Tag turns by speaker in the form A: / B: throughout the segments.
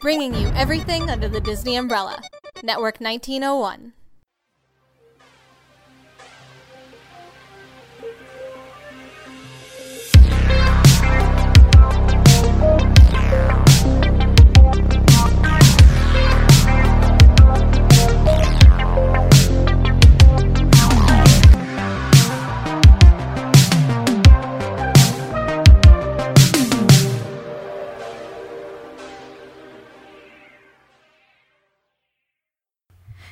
A: Bringing you everything under the Disney umbrella. Network 1901.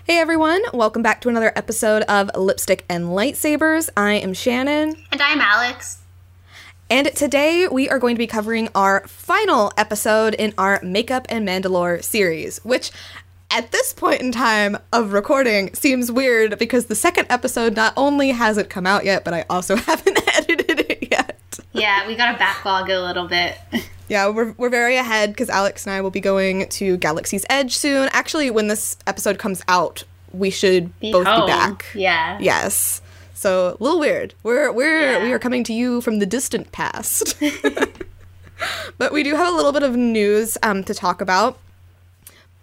B: Hey everyone, welcome back to another episode of Lipstick and Lightsabers. I am Shannon,
C: And I'm Alex.
B: and today we are going to be covering our final episode in our Makeup and Mandalore series, which at this point in time of recording seems weird because the second episode not only hasn't come out yet, but I also haven't edited it yet.
C: Yeah, we got to backlog a little bit.
B: Yeah, we're, we're very ahead because Alex and I will be going to Galaxy's Edge soon. Actually, when this episode comes out, we should
C: Be
B: both
C: home.
B: be back.
C: Yeah.
B: Yes. So a little weird. We're we're
C: Yeah.
B: we are coming to you from the distant past. but we do have a little bit of news um, to talk about.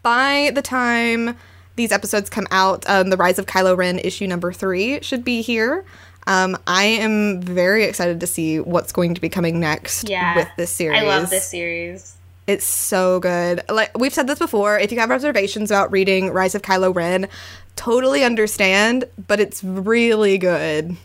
B: By the time these episodes come out, um, the Rise of Kylo Ren issue number three should be here. Um, I am very excited to see what's going to be coming next
C: Yeah.
B: with this series.
C: I love this series.
B: It's so good. Like we've said this before, if you have reservations about reading Rise of Kylo Ren, totally understand, but it's really good.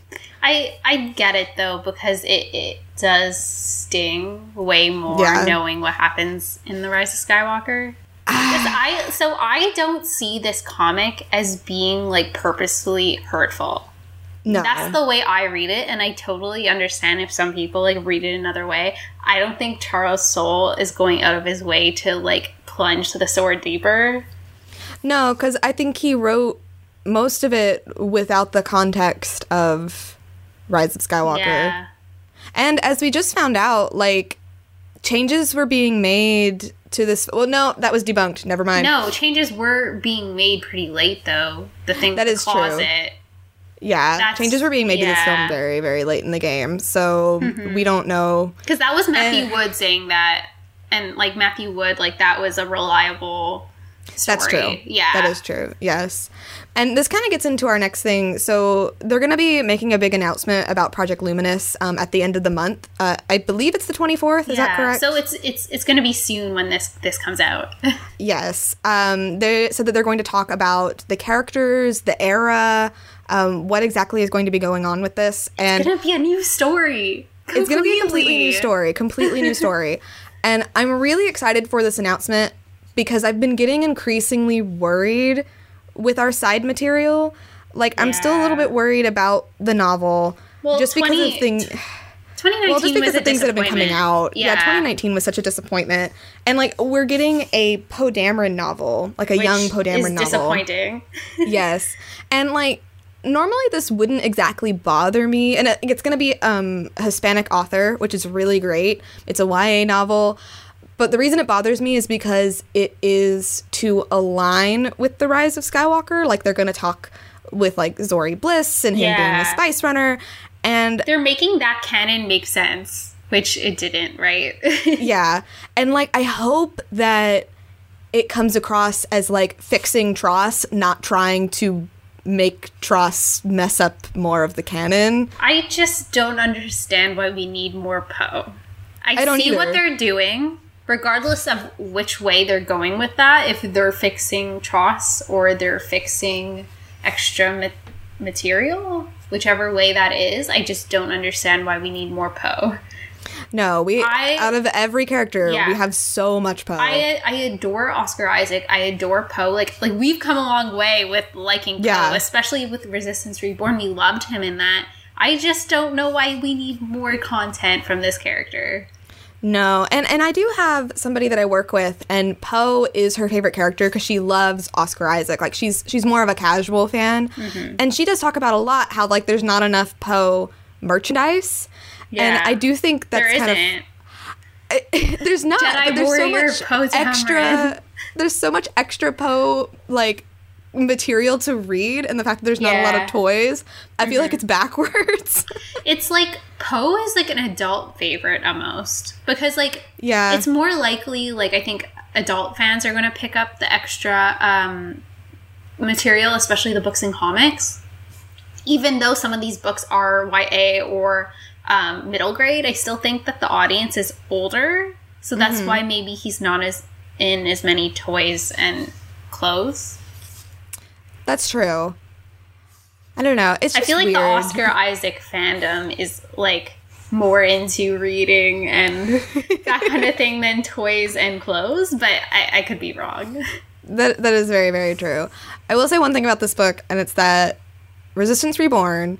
C: I I get it though because it it does sting way more
B: Yeah.
C: knowing what happens in the Rise of Skywalker. I so I don't see this comic as being like purposefully hurtful.
B: No.
C: That's the way I read it, and I totally understand if some people like read it another way. I don't think Charles Soule is going out of his way to like plunge to the sword deeper.
B: no, cuz I think he wrote most of it without the context of Rise of Skywalker.
C: Yeah.
B: And as we just found out, like changes were being made to this well no, that was debunked. Never mind.
C: No, changes were being made pretty late though. The thing
B: That is true.
C: it.
B: Yeah,
C: That's-
B: changes were being made to this film.
C: Mm-hmm.
B: very very late in the game. So we don't know
C: Because that was Matthew
B: Eh.
C: Wood saying that, and like Matthew Wood, like that was a reliable. Story.
B: That's true.
C: Yeah,
B: That is true. Yes. And this kind of gets into our next thing. So they're going to be making a big announcement about Project Luminous um, at the end of the month. Uh, I believe it's the 24th. Is that correct?
C: So it's it's it's going to be soon when this this comes out.
B: yes. Um, they said that they're going to talk about the characters, the era, um, what exactly is going to be going on with this. And
C: it's going to be a new story.
B: it's going to be a completely new story, completely new story. And I'm really excited for this announcement because I've been getting increasingly worried with our side material. Like I'm still a little bit worried about the novel
C: Well,
B: just because of things
C: 2019
B: well just because of things that have been coming out. Yeah. 2019 was such a disappointment. And like we're getting a Poe Dameron novel, like a
C: which
B: young Poe Dameron
C: is
B: novel
C: disappointing.
B: yes and like normally this wouldn't exactly bother me and it- it's going to be um a hispanic author which is really great. It's a ya novel. But the reason it bothers me is because it is to align with the rise of skywalker. Like they're going to talk with like Zorii Bliss and him being a spice runner and
C: They're making that canon make sense, which it didn't, right?
B: yeah. And like i hope that it comes across as like fixing TROS, not trying to make TROS mess up more of the canon.
C: I just don't understand why we need more Poe. I,
B: I don't
C: see what they're doing, regardless of which way they're going with that. If they're fixing TROS or they're fixing extra ma- material, whichever way that is, I just don't understand why we need more Poe.
B: No, we
C: I-
B: out of every character,
C: Yeah.
B: we have so much Poe.
C: I I adore Oscar Isaac. I adore Poe. Like like we've come a long way with liking Poe,
B: Yeah.
C: especially with Resistance Reborn. We loved him in that. I just don't know why we need more content from this character.
B: No, and and I do have somebody that I work with, and Poe is her favorite character because she loves Oscar Isaac. Like she's she's more of a casual fan,
C: Mm-hmm.
B: and she does talk about a lot how like there's not enough Poe merchandise,
C: Yeah.
B: and I do think that's
C: There
B: kind
C: isn't.
B: of there's not
C: Jedi
B: there's so much extra. There's so much extra Poe like material to read and the fact that there's not a lot of toys, I feel like it's backwards.
C: It's like Poe is like an adult favorite almost because like
B: yeah.
C: it's more likely like I think adult fans are going to pick up the extra um, material, especially the books and comics. Even though some of these books are YA or um, middle grade, I still think that the audience is older, so that's why maybe he's not as in as many toys and clothes.
B: That's true. I don't know. It's
C: I feel like
B: weird.
C: the Oscar Isaac fandom is like more into reading and that kind of thing than toys and clothes, but I, I could be wrong.
B: That that is very very true. I will say one thing about this book, and it's that Resistance Reborn,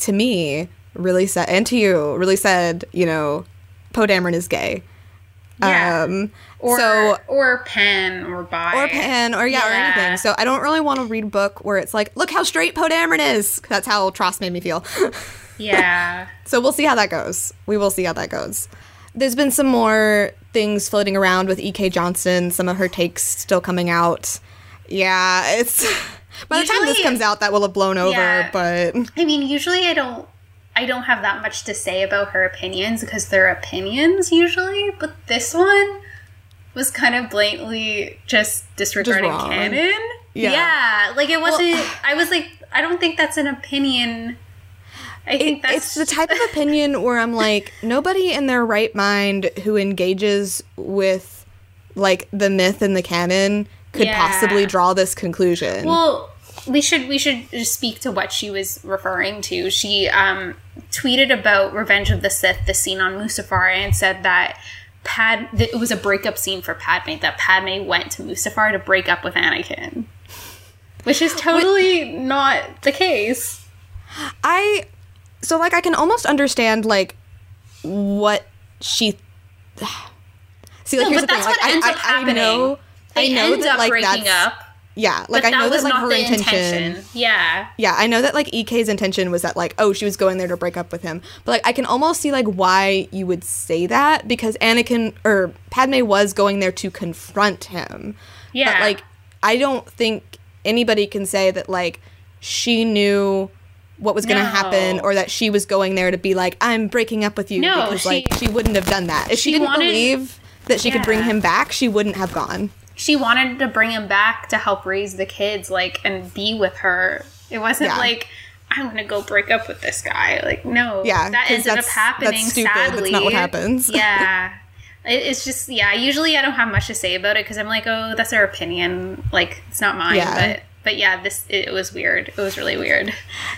B: to me, really said, and to you, really said, you know, Poe Dameron is gay.
C: Yeah.
B: Um,
C: Or
B: so
C: or pen or buy
B: or pen or yeah, or anything. So I don't really want to read a book where it's like, look how straight Poe Dameron is. That's how TROS made me feel.
C: Yeah.
B: So we'll see how that goes. We will see how that goes. There's been some more things floating around with E.K. Johnston, some of her takes still coming out. Yeah, it's by the time this comes out that will have blown over,
C: Yeah.
B: but
C: I mean, usually I don't I don't have that much to say about her opinions because they're opinions usually, but this one was kind of blatantly just disregarding
B: wrong.
C: canon.
B: Yeah.
C: like it wasn't I was like I don't think that's an opinion. I think
B: it,
C: that's
B: it's the type of opinion where I'm like, nobody in their right mind who engages with like the myth and the canon could
C: Yeah.
B: possibly draw this conclusion.
C: Well, we should we should just speak to what she was referring to. She um, tweeted about Revenge of the Sith, the scene on Mustafar, and said that Pad that it was a breakup scene for Padme. That Padme went to Mustafar to break up with Anakin, which is totally not the case.
B: I so like I can almost understand like what she See, like
C: No,
B: here's
C: but
B: the
C: that's
B: thing. Like,
C: what
B: I,
C: ends
B: I, I know I know that like
C: breaking
B: that's
C: up,
B: yeah, like I know
C: that
B: that like her intention,
C: intention. Yeah,
B: Yeah, I know that like EK's intention was that like oh she was going there to break up with him. But like I can almost see like why you would say that because Anakin or Padme was going there to confront him.
C: yeah.
B: But like I don't think anybody can say that like she knew what was going to
C: No.
B: happen or that she was going there to be like I'm breaking up with you
C: No,
B: because
C: she-
B: like she wouldn't have done that. If she,
C: she
B: didn't
C: wanted-
B: believe that she could bring him back, she wouldn't have gone.
C: She wanted to bring him back to help raise the kids like and be with her it wasn't
B: Yeah.
C: like i'm gonna go break up with this guy like no
B: Yeah,
C: that ended up happening
B: that's stupid. That's not what happens.
C: yeah it, it's just yeah usually i don't have much to say about it because i'm like oh that's her opinion like it's not mine
B: Yeah.
C: but but yeah this it, was weird it was really weird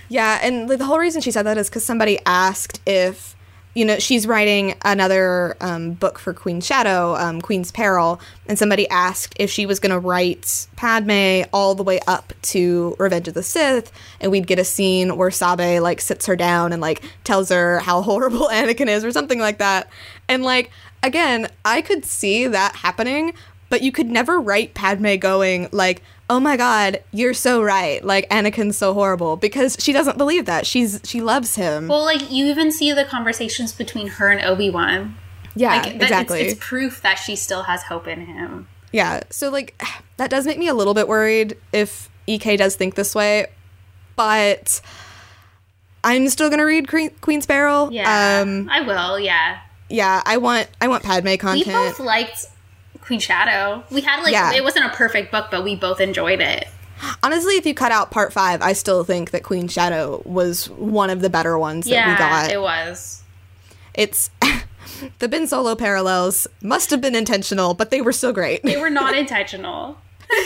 B: Yeah, and like, the whole reason she said that is because somebody asked if, you know, she's writing another um, book for Queen's Shadow, um, Queen's Peril, and somebody asked if she was going to write Padme all the way up to Revenge of the Sith, and we'd get a scene where Sabe like sits her down and like tells her how horrible Anakin is, or something like that. And like again, I could see that happening, but you could never write Padme going like, "Oh my god, you're so right. Like Anakin's so horrible." Because she doesn't believe that. She's she loves him.
C: well like you even see the conversations between her and obi-wan
B: yeah,
C: like that- it's-
B: exactly.
C: it's proof that she still has hope in him
B: yeah. So like that does make me a little bit worried if EK does think this way, but I'm still to read Queen, Queen's Peril.
C: yeah
B: Um
C: i will yeah
B: yeah, I want I want Padme content.
C: we both liked Queen Shadow. We had like
B: Yeah.
C: it wasn't a perfect book, but we both enjoyed it.
B: Honestly, if you cut out part 5, I still think that Queen Shadow was one of the better ones that we got.
C: it was.
B: it's the Ben Solo parallels must have been intentional, but they were still great.
C: They were not intentional.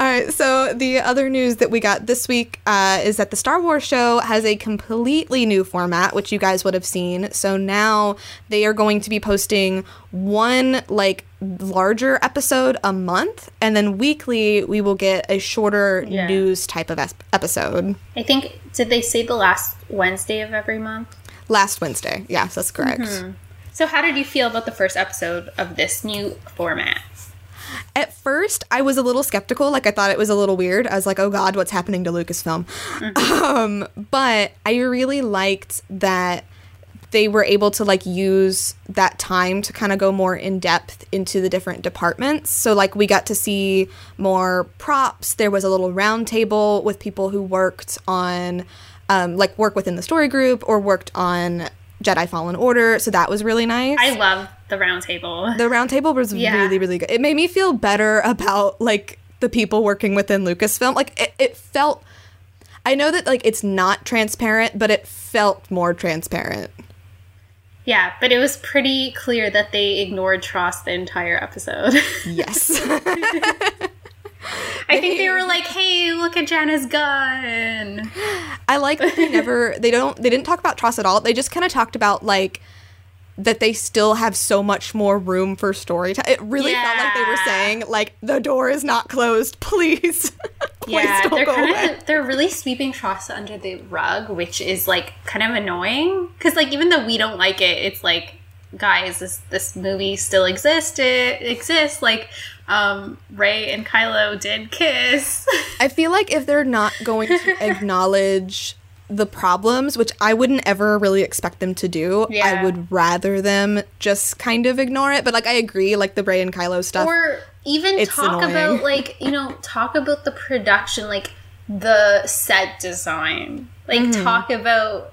B: All right, so the other news that we got this week uh, is that the Star Wars show has a completely new format, which you guys would have seen. So now they are going to be posting one like larger episode a month, and then weekly we will get a shorter
C: Yeah.
B: news type of episode.
C: I think did they say the last Wednesday of every month?
B: Last Wednesday, yes, that's correct.
C: So how did you feel about the first episode of this new format?
B: At first, I was a little skeptical. Like, I thought it was a little weird. I was like, oh God, what's happening to Lucasfilm? Um, but I really liked that they were able to like use that time to kind of go more in depth into the different departments. So like we got to see more props. There was a little round table with people who worked on um, like work within the story group or worked on Jedi Fallen Order. So that was really nice.
C: I love the round table.
B: the round table was
C: Yeah.
B: really really good. It made me feel better about like the people working within Lucasfilm. Like it, it felt I know that like it's not transparent, but it felt more transparent.
C: Yeah, but it was pretty clear that they ignored TROS the entire episode.
B: Yes.
C: I think they were like, "Hey, look at Jannah's gun."
B: I like that they never they don't they didn't talk about TROS at all. They just kind of talked about like that they still have so much more room for story time. It really felt like they were saying like the door is not closed, please. please
C: yeah, they're kind of they're really sweeping TROS under the rug, which is like kind of annoying because like even though we don't like it, it's like guys, this this movie still exists. It exists. Like um, Rey and Kylo did kiss.
B: I feel like if they're not going to acknowledge the problems, which I wouldn't ever really expect them to do, I would rather them just kind of ignore it. But like I agree, like the Rey and Kylo stuff.
C: or even talk
B: annoying.
C: about like you know talk about the production like the set design like
B: Mm-hmm.
C: talk about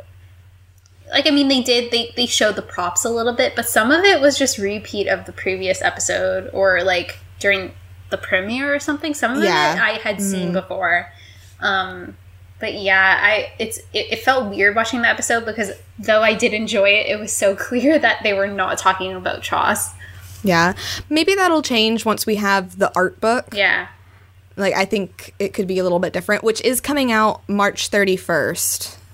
C: like i mean they did they they showed the props a little bit but some of it was just repeat of the previous episode or like during the premiere or something some of
B: Yeah.
C: It i had seen before um but yeah i it's it, it felt weird watching the episode because though i did enjoy it it was so clear that they were not talking about TROS.
B: yeah. Maybe that'll change once we have the art book.
C: yeah
B: Like I think it could be a little bit different, which is coming out March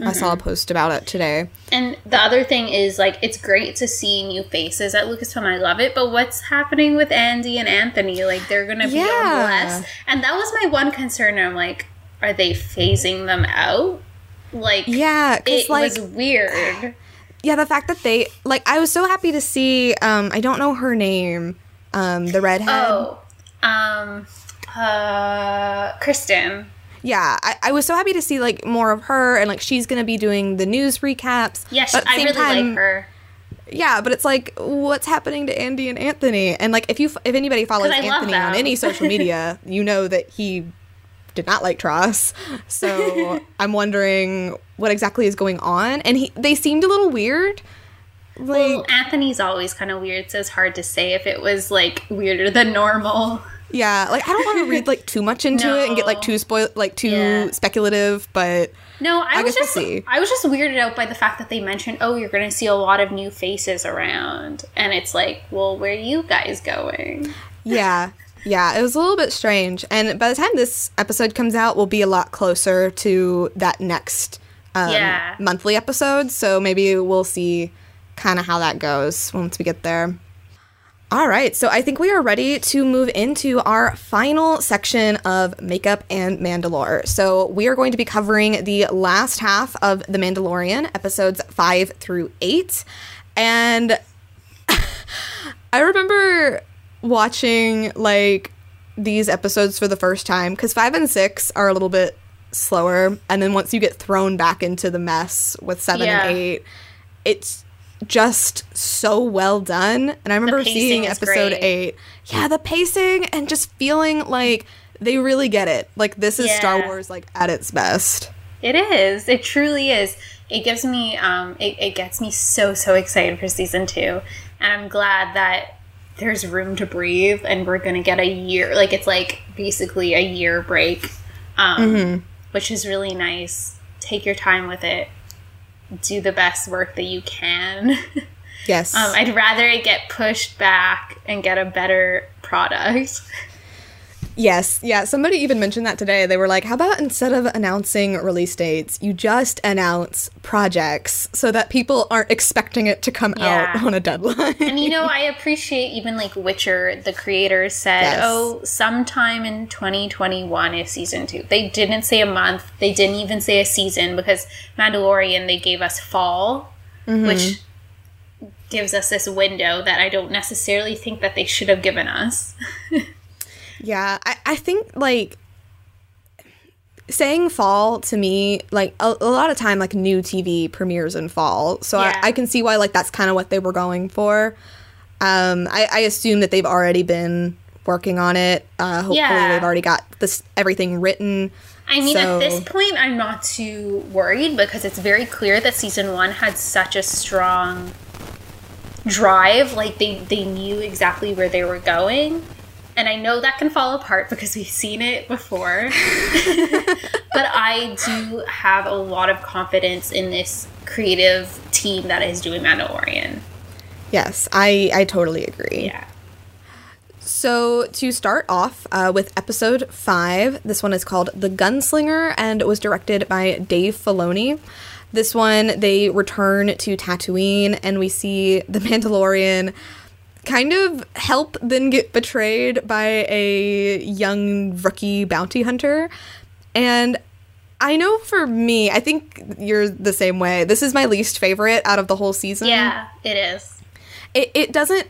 B: 31st. I saw
C: Mm-hmm.
B: a post about it today.
C: And the other thing is like it's great to see new faces at Lucasfilm. I love it. But what's happening with Andy and Anthony? Like they're gonna be
B: Yeah.
C: on less. And that was my one concern. I'm like, are they phasing them out? Like
B: Yeah,
C: it
B: like
C: was weird.
B: yeah, the fact that they like I was so happy to see um I don't know her name, um the redhead.
C: Oh. Um uh Kristin.
B: Yeah, I, I was so happy to see like more of her and like she's gonna be doing the news recaps.
C: Yes,
B: at
C: I really
B: time-
C: like her.
B: Yeah, but it's like what's happening to Andy and Anthony? And like if you if anybody follows Anthony on any social media, you know that he did not like TROS. So I'm wondering what exactly is going on. And he they seemed a little weird. Like
C: Well, Anthony's always kind of weird, so it's hard to say if it was like weirder than normal.
B: Yeah, like I don't want to read like too much into it and get like too spoil like too
C: Yeah.
B: speculative, but
C: No, I,
B: I
C: was
B: we'll
C: just
B: see.
C: I was just weirded out by the fact that they mentioned, oh, you're going to see a lot of new faces around, and it's like, well, where are you guys going?
B: Yeah. Yeah, it was a little bit strange. And by the time this episode comes out, we'll be a lot closer to that next um,
C: Yeah.
B: monthly episode. So maybe we'll see kind of how that goes once we get there. All right, so I think we are ready to move into our final section of Makeup and Mandalore. So we are going to be covering the last half of The Mandalorian, episodes five through eight. And I remember watching like these episodes for the first time because five and six are a little bit slower, and then once you get thrown back into the mess with seven
C: Yeah.
B: and eight, it's just so well done. And I remember seeing episode
C: great.
B: eight, yeah, the pacing and just feeling like they really get it. Like this is Star Wars like at its best.
C: It is. It truly is. It gives me, um, it, it gets me so, so excited for season two. And I'm glad that there's room to breathe and we're to get a year, like it's like basically a year break, um, which is really nice. Take your time with it. Do the best work that you can.
B: Yes.
C: um, I'd rather it get pushed back and get a better product.
B: Yes, yeah. Somebody even mentioned that today. They were like, "How about instead of announcing release dates, you just announce projects so that people aren't expecting it to come
C: Yeah.
B: out on a deadline."
C: And you know, I appreciate even like Witcher, the creators said,
B: Yes.
C: oh, sometime in 2021 is season two. They didn't say a month, they didn't even say a season because Mandalorian, they gave us fall, mm-hmm. which gives us this window that I don't necessarily think that they should have given us.
B: yeah, I, I think like saying fall to me like a, a lot of time like new tv premieres in fall so
C: Yeah.
B: I, I can see why like that's kind of what they were going for um i, I assume that they've already been working on it uh hopefully
C: Yeah.
B: they've already got this everything written
C: I mean,
B: So-
C: at this point, I'm not too worried because it's very clear that season one had such a strong drive. Like they they knew exactly where they were going, and I know that can fall apart because we've seen it before. but I do have a lot of confidence in this creative team that is doing Mandalorian.
B: yes i i totally agree
C: Yeah.
B: So, to start off uh, with episode five, this one is called The Gunslinger and it was directed by Dave Filoni. This one, they return to Tatooine and we see the Mandalorian kind of help then get betrayed by a young rookie bounty hunter. And I know for me, I think you're the same way. This is my least favorite out of the whole season
C: Yeah, it is.
B: it, it doesn't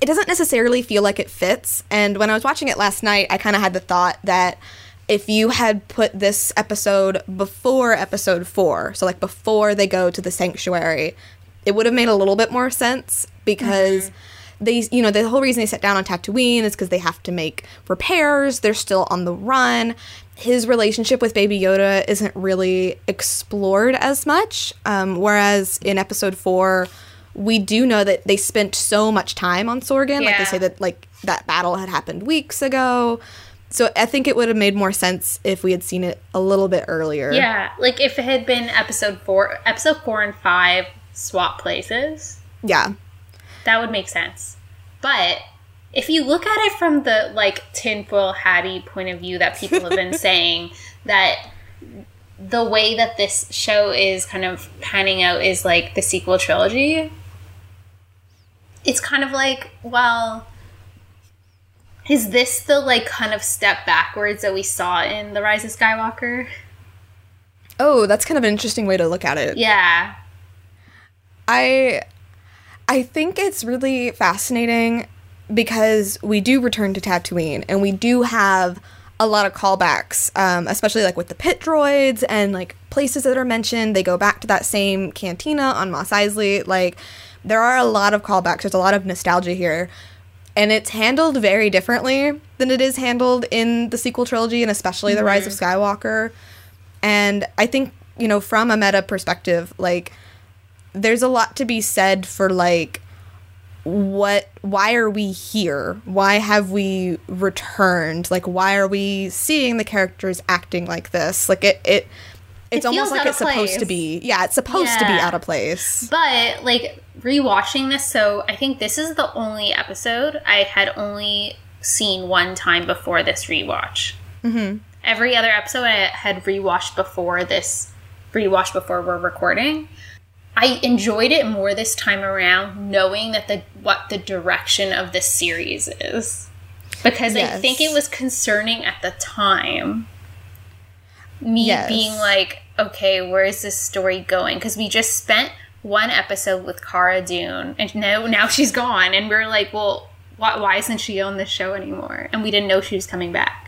B: it doesn't necessarily feel like it fits and when i was watching it last night i kind of had the thought that if you had put this episode before episode four so like before they go to the sanctuary it would have made a little bit more sense because mm-hmm. They you know the whole reason they sat down on tatooine is because they have to make repairs they're still on the run his relationship with baby yoda isn't really explored as much um, whereas in episode four we do know that they spent so much time on Sorgan. Yeah. Like they say that like that battle had happened weeks ago. So I think it would have made more sense if we had seen it a little bit earlier.
C: Yeah, like if it had been episode four, episode four and five swap places,
B: Yeah.
C: That would make sense. But if you look at it from the like tinfoil hatty point of view that people have been saying, that the way that this show is kind of panning out is like the sequel trilogy. It's kind of like, well, is this the like kind of step backwards that we saw in The Rise of Skywalker?
B: Oh, that's kind of an interesting way to look at it.
C: Yeah.
B: I I think it's really fascinating because we do return to Tatooine and we do have a lot of callbacks, um, especially like with the pit droids and like places that are mentioned. They go back to that same cantina on Mos Eisley. Like there are a lot of callbacks. There's a lot of nostalgia here. And it's handled very differently than it is handled in the sequel trilogy and especially The Rise of Skywalker. And I think, you know, from a meta perspective, like there's a lot to be said for like what why are we here why have we returned like why are we seeing the characters acting like this like it it it's
C: It
B: almost like it's supposed to be yeah it's supposed to be out of place
C: But like rewatching this, so I think this is the only episode I had only seen one time before this rewatch. Mm-hmm. Every other episode I had rewatched before this, rewatched before we're recording. I enjoyed it more this time around, knowing that the what the direction of the series is, because I think it was concerning at the time. Me
B: Yes.
C: being like, okay, where is this story going? Because we just spent one episode with Cara Dune, and now now she's gone, and we are like, well, why, why isn't she on the show anymore? And we didn't know she was coming back.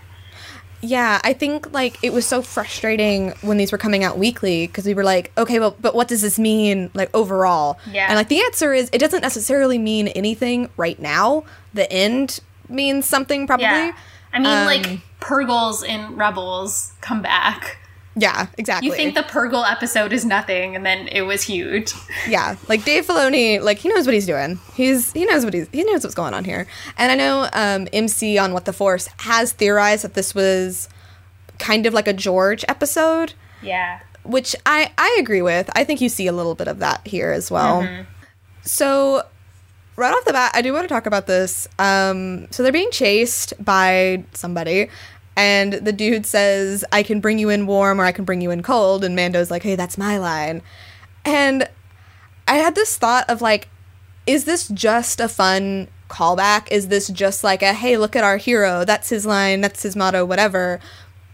B: Yeah i think like it was so frustrating when these were coming out weekly because we were like okay well but what does this mean like overall
C: Yeah.
B: and like the answer is it doesn't necessarily mean anything right now the end means something probably
C: Yeah, I mean,
B: Um,
C: like Purrgils and Rebels come back.
B: Yeah exactly.
C: You think the Purrgil episode is nothing, and then it was huge.
B: yeah like dave filoni like he knows what he's doing. He's he knows what he's he knows what's going on here. And i know um mc on what the force has theorized that this was kind of like a george episode.
C: Yeah.
B: which i i agree with. I think you see a little bit of that here as well. So right off the bat i do want to talk about this. Um so they're being chased by somebody and the dude says i can bring you in warm or i can bring you in cold and mando's like hey that's my line and I had this thought of like, is this just a fun callback? Is this just like a hey, look at our hero, that's his line, that's his motto, whatever?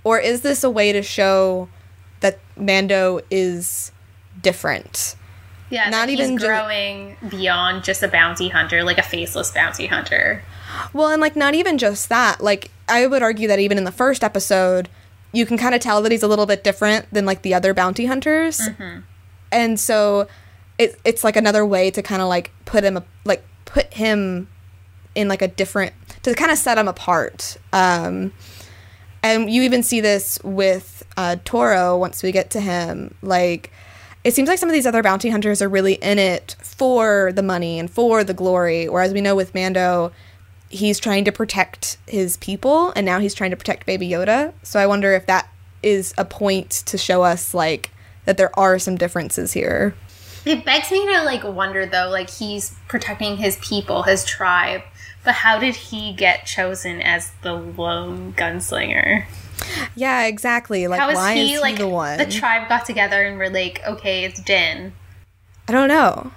B: Or is this a way to show that Mando is different?
C: Yeah,
B: Not even
C: even
B: ju-
C: growing beyond just a bounty hunter, like a faceless bounty hunter.
B: Well, and like not even just that. Like I would argue that even in the first episode, you can kind of tell that he's a little bit different than like the other bounty hunters. And so it, it's like another way to kind of like put him like put him in like a different to kind of set him apart. Um and you even see this with uh, Toro once we get to him. Like, it seems like some of these other bounty hunters are really in it for the money and for the glory, whereas we know with Mando, he's trying to protect his people, and now he's trying to protect Baby Yoda. So I wonder if that is a point to show us like that there are some differences here.
C: It begs me to like wonder though, like he's protecting his people, his tribe, but how did he get chosen as the lone gunslinger?
B: Yeah, exactly. Like,
C: How is
B: why
C: he
B: is he
C: like
B: the one?
C: the tribe got together and were like, okay, it's Din.
B: I don't know.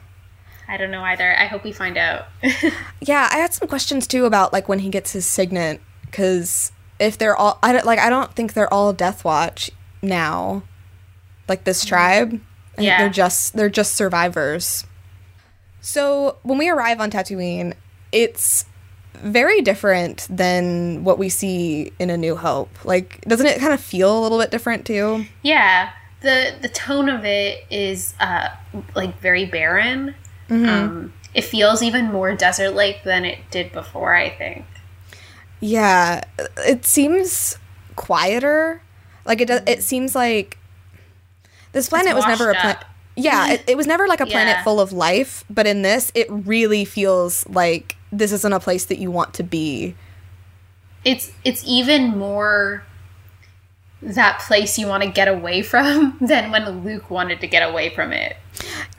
C: I don't know either. I hope we find out.
B: Yeah, I had some questions too about like when he gets his signet because if they're all, I don't like, I don't think they're all Death Watch now. Like this tribe, I
C: Mm-hmm. Yeah.
B: they're just they're just survivors. So when we arrive on Tatooine, it's very different than what we see in A New Hope. Like, doesn't it kind of feel a little bit different too?
C: yeah, the the tone of it is uh like very barren. Mm-hmm. Um, it feels even more desert like than it did before. I think.
B: Yeah, it seems quieter. Like it does. It mm-hmm. seems like this planet was never a planet. Yeah, mm-hmm. it, it was never like a planet
C: Yeah.
B: full of life. But in this, it really feels like this isn't a place that you want to be.
C: it's it's even more that place you want to get away from than when Luke wanted to get away from it.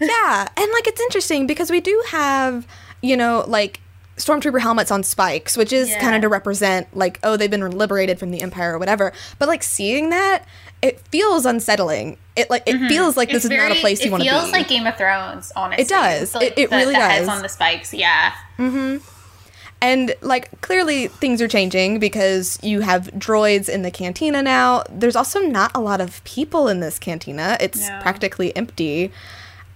B: yeah, and like it's interesting because we do have, you know, like stormtrooper helmets on spikes, which is
C: Yeah.
B: kind of to represent like oh they've been liberated from the empire or whatever. But like seeing that, it feels unsettling. It like it feels like this
C: Mm-hmm.
B: Is not a place you want to be.
C: It feels like Game of Thrones, honestly.
B: It does.
C: It's like
B: It- it
C: the,
B: really
C: the heads
B: does.
C: on the spikes. Yeah.
B: And like clearly things are changing because you have droids in the cantina now. There's also not a lot of people in this cantina. It's
C: No.
B: practically empty.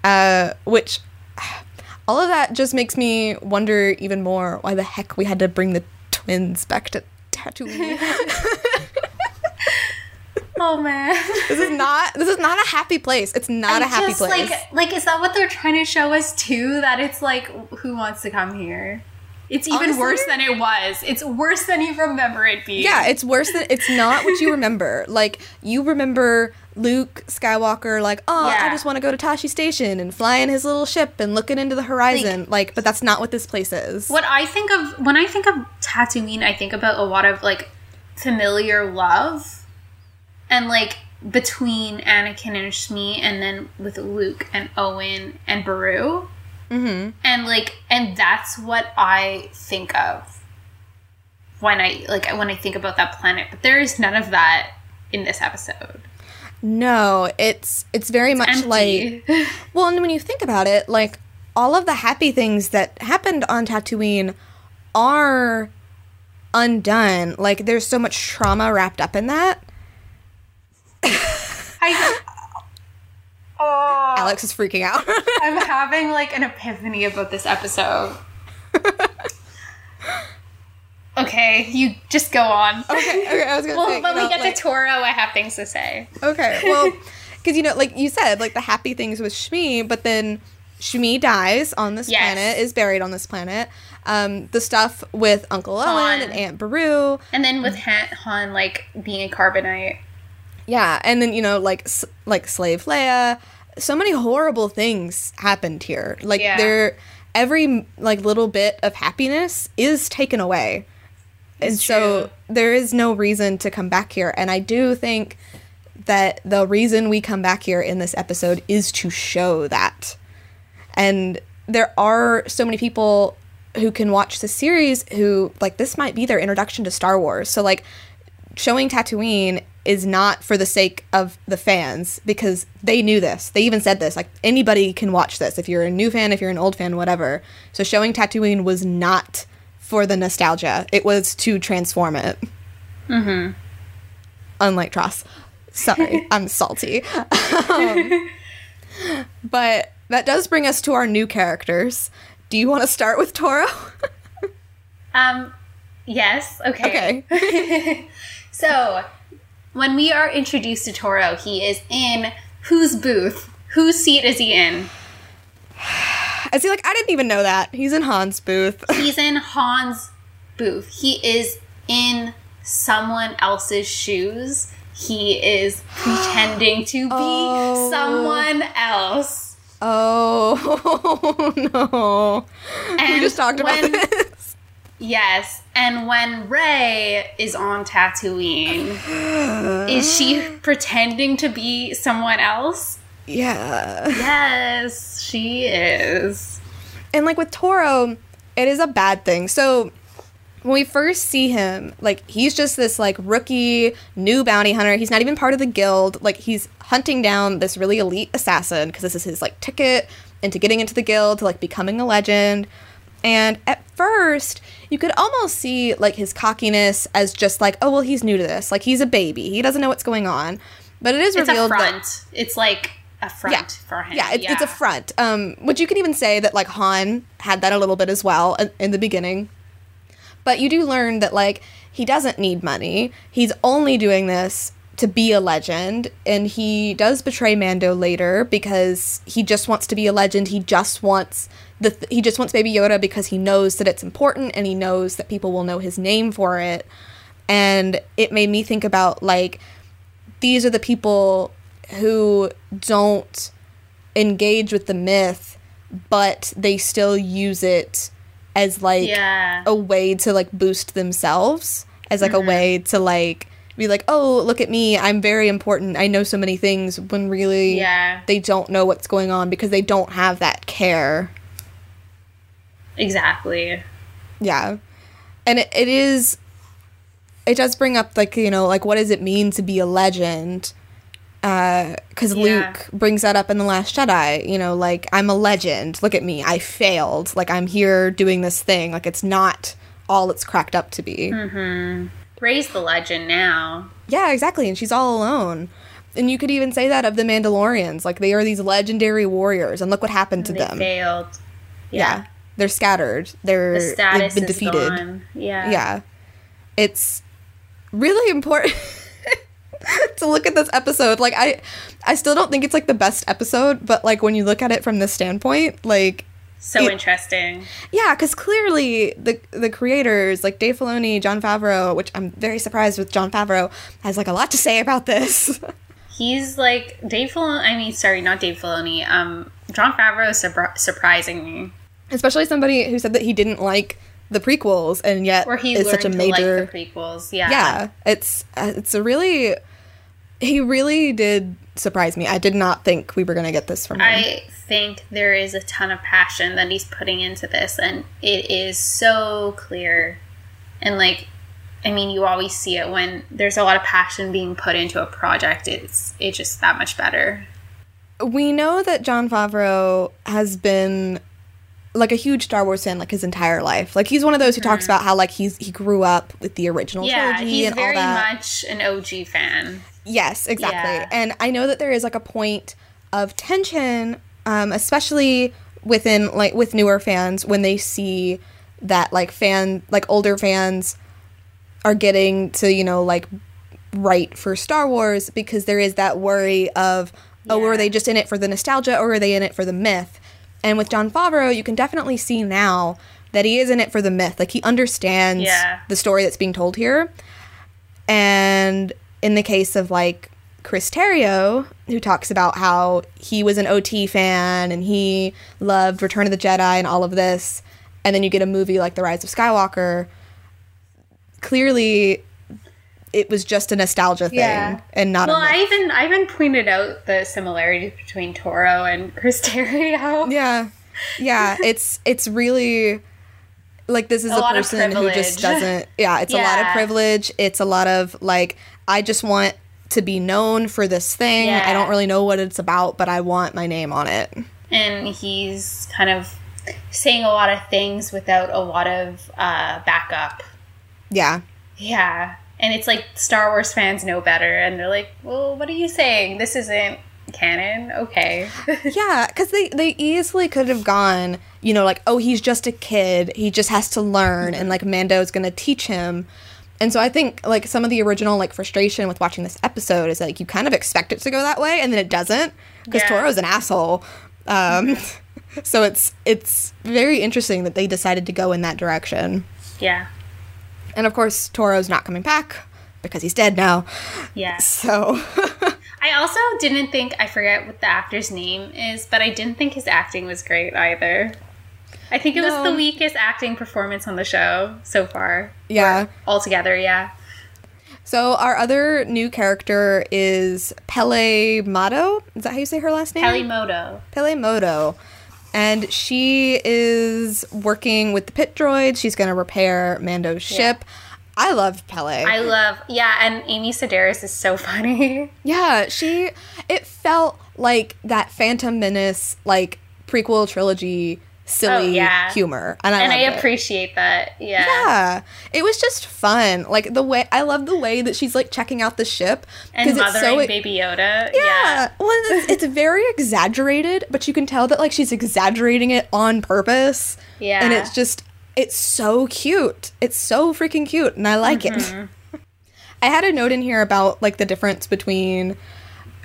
B: Uh, which all of that just makes me wonder even more why the heck we had to bring the twins back to Tatooine.
C: Oh man.
B: this is not this is not a happy place. It's not a
C: I
B: happy
C: just,
B: place.
C: Like, like, is that what they're trying to show us too? That it's like, who wants to come here? It's even
B: Honestly-
C: worse than it was. It's worse than you remember it being.
B: Yeah, it's worse than it's not what you remember. like you remember Luke Skywalker like, "Oh, I just want to go to Tosche Station and fly in his little ship and looking into the horizon." Like, but that's not what this place is.
C: What I think of when I think of Tatooine, I think about a lot of like familiar love, and like between Anakin and Shmi, and then with Luke and Owen and Beru, mm-hmm. and like, and that's what I think of when I like when I think about that planet. But there is none of that in this episode.
B: No, it's it's very much
C: Empty.
B: like Well, and when you think about it, like all of the happy things that happened on Tatooine are undone. Like there's so much trauma wrapped up in that.
C: I, oh,
B: Alex is freaking out.
C: I'm having like an epiphany about this episode. okay, you just go on.
B: okay, okay, I was gonna
C: Well,
B: say.
C: when we
B: know,
C: get
B: like-
C: to Toro, I have things to say.
B: Okay, well, because you know, like you said, like the happy things with Shmi, but then Shmi dies on this
C: Yes.
B: planet, is buried on this planet. Um, the stuff with Uncle Owen and Aunt Beru,
C: And then with Han, Han like being a carbonite.
B: yeah, and then you know, like s- like Slave Leia. So many horrible things happened here. Like
C: Yeah.
B: there, every like little bit of happiness is taken away, and so
C: true.
B: there is no reason to come back here. And I do think that the reason we come back here in this episode is to show that. And there are so many people who can watch the series who like this might be their introduction to Star Wars. So like showing Tatooine is not for the sake of the fans because they knew this. They even said this like anybody can watch this if you're a new fan, if you're an old fan, whatever. So showing Tatooine was not for the nostalgia. It was to transform it. Mm-hmm. Unlike TROS. Sorry, I'm salty. Um, but that does bring us to our new characters. Do you want to start with Toro?
C: Um, yes. Okay.
B: okay.
C: So, when we are introduced to Toro, he is in whose booth? Whose seat is he in?
B: Is he like, I didn't even know that. He's in Han's booth.
C: He's in Han's booth. He is in someone else's shoes. He is pretending to be
B: Oh.
C: someone else.
B: oh, no.
C: And
B: we just talked about
C: when-
B: this.
C: Yes, and when Rey is on Tatooine, is she pretending to be someone else?
B: Yeah.
C: Yes, she is.
B: And like with Toro, it is a bad thing. So when we first see him, like he's just this like rookie new bounty hunter. He's not even part of the guild. Like he's hunting down this really elite assassin because this is his like ticket into getting into the guild to like becoming a legend. And at first, you could almost see like his cockiness as just like, oh well, he's new to this. Like he's a baby. He doesn't know what's going on. But it is
C: It's a
B: revealed that
C: front. It's like a front for him.
B: yeah, it's, it's a front. Um, which you can even say that like Han had that a little bit as well in, in the beginning. But you do learn that like he doesn't need money. He's only doing this to be a legend, and he does betray Mando later because he just wants to be a legend. He just wants the th- he just wants Baby Yoda because he knows that it's important and he knows that people will know his name for it. And it made me think about like these are the people who don't engage with the myth, but they still use it as like
C: Yeah.
B: a way to like boost themselves, as like a mm-hmm. way to like be like, oh, look at me, I'm very important. I know so many things when really
C: Yeah.
B: they don't know what's going on because they don't have that care.
C: Exactly.
B: Yeah. And it, it is it does bring up like, you know, like what does it mean to be a legend? Uh cuz
C: Yeah.
B: Luke brings that up in the last Jedi, you know, like I'm a legend. Look at me. I failed. Like I'm here doing this thing. Like it's not all it's cracked up to be.
C: Mhm. Rey's the legend now.
B: Yeah, exactly. And she's all alone. And you could even say that of the Mandalorians. Like they are these legendary warriors and look what happened to
C: They
B: them.
C: failed.
B: yeah. They're scattered. They're
C: The
B: they've
C: status
B: been defeated.
C: gone. Yeah.
B: yeah it's really important to look at this episode like i i still don't think it's like the best episode but like when you look at it from this standpoint like
C: So
B: It-
C: interesting.
B: yeah because clearly the the creators like dave filoni Jon Favreau which i'm very surprised with Jon Favreau has like a lot to say about this
C: He's like Dave Filoni. I mean, sorry, not Dave Filoni. Um, Jon Favreau is surpri- surprising me.
B: Especially somebody who said that he didn't like the prequels and yet
C: Or he
B: is such a major
C: like the prequels. Yeah.
B: yeah it's uh, it's a really he really did surprise me i did not think we were going to get this from him
C: I think there is a ton of passion that he's putting into this, and it is so clear. And like, I mean, you always see it when there's a lot of passion being put into a project. It's it's just that much better.
B: we know that Jon Favreau has been like a huge star wars fan like his entire life like he's one of those who talks about how like he's he grew up with the original
C: Mm-hmm. Yeah,
B: trilogy
C: he's
B: and all
C: very
B: that
C: much an OG fan.
B: Yes, exactly.
C: Yeah.
B: And I know that there is like a point of tension, um, especially within like with newer fans when they see that like fan like older fans are getting to you know like write for Star Wars because there is that worry of oh were they just in it for the nostalgia or are they in it for the myth? And with Jon Favreau, you can definitely see now that he is in it for the myth. Like he understands
C: Yeah.
B: the story that's being told here. And in the case of like Chris Terrio, who talks about how he was an OT fan and he loved Return of the Jedi and all of this, and then you get a movie like The Rise of Skywalker, clearly it was just a nostalgia thing
C: Yeah.
B: and not
C: Well,
B: a myth.
C: I even I even pointed out the similarities between Toro and Chris Terrio.
B: yeah. Yeah, it's it's really like this is
C: A
B: a, person who just doesn't yeah, it's a lot of privilege. It's a lot of like I just want to be known for this thing. I don't really know what it's about, but I want my name on it.
C: and he's kind of saying a lot of things without a lot of uh, backup.
B: Yeah.
C: Yeah. And it's like Star Wars fans know better and they're like, well, what are you saying? This isn't canon. Okay.
B: Yeah, because they, they easily could have gone, you know, like, oh, he's just a kid. He just has to learn, and like Mando's going to teach him. And so I think like some of the original like frustration with watching this episode is like you kind of expect it to go that way and then it doesn't because
C: Yeah.
B: Toro's an asshole. Um, so it's it's very interesting that they decided to go in that direction.
C: Yeah.
B: And of course, Toro's not coming back because he's dead now.
C: Yeah.
B: So
C: I also didn't think I forget what the actor's name is, but I didn't think his acting was great either. I think it was the weakest acting performance on the show so far.
B: yeah.
C: Altogether, yeah.
B: So our other new character is Peli Motto. Is that how you say her last name?
C: Pelimoto.
B: Pele Moto. And she is working with the pit droids. She's going to repair Mando's ship. I love Peli.
C: I love, yeah, and Amy Sedaris is so funny.
B: yeah, she. It felt like that Phantom Menace, like prequel trilogy, silly
C: Oh, yeah.
B: humor, and I
C: and I
B: loved it.
C: appreciate that. Yeah.
B: Yeah, it was just fun. Like the way I love the way that she's like checking out the ship
C: And
B: it's
C: mothering
B: so
C: Baby Yoda.
B: yeah. Well, it's, it's very exaggerated, but you can tell that like she's exaggerating it on purpose.
C: Yeah.
B: and it's just it's so cute. It's so freaking cute, and I like
C: Mm-hmm.
B: it. I had a note in here about like the difference between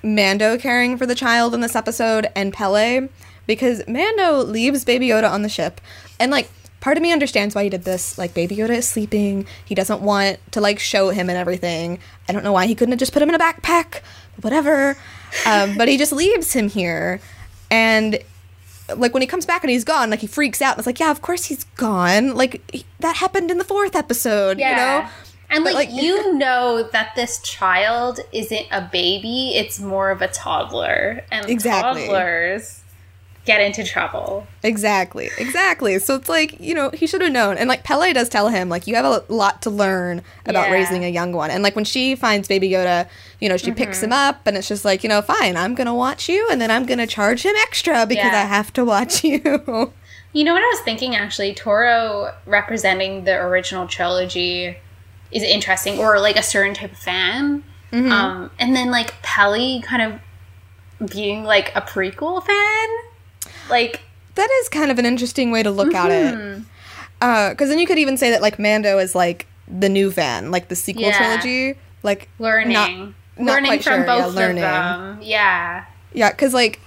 B: Mando caring for the child in this episode and Peli because Mando leaves Baby Yoda on the ship and like part of me understands why he did this. Like Baby Yoda is sleeping. He doesn't want to like show him and everything. I don't know why he couldn't have just put him in a backpack whatever. Um, but he just leaves him here and like when he comes back and he's gone like he freaks out. And it's like yeah of course he's gone. Like he- that happened in the fourth episode
C: Yeah.
B: you know?
C: And like,
B: like-
C: you know that this child isn't a baby, it's more of a toddler. And
B: Exactly.
C: toddlers get into trouble.
B: Exactly, exactly. So it's like, you know, he should have known. And like Peli does tell him, like, you have a lot to learn about
C: Yeah.
B: raising a young one. And like when she finds Baby Yoda, you know, she picks him up and it's just like, you know, fine, I'm going to watch you and then I'm going to charge him extra because
C: Yeah.
B: I have to watch you.
C: You know what I was thinking actually? Toro representing the original trilogy is interesting, or like a certain type of fan.
B: Mm-hmm.
C: Um, and then like Peli kind of being like a prequel fan. Like,
B: that is kind of an interesting way to look at
C: Mm-hmm.
B: it. Because then you could even say that like Mando is like the new fan, like the sequel
C: Yeah.
B: trilogy. Like,
C: learning.
B: not
C: learning
B: quite
C: from
B: sure, yeah,
C: both
B: learning.
C: of them. Yeah.
B: Yeah, because like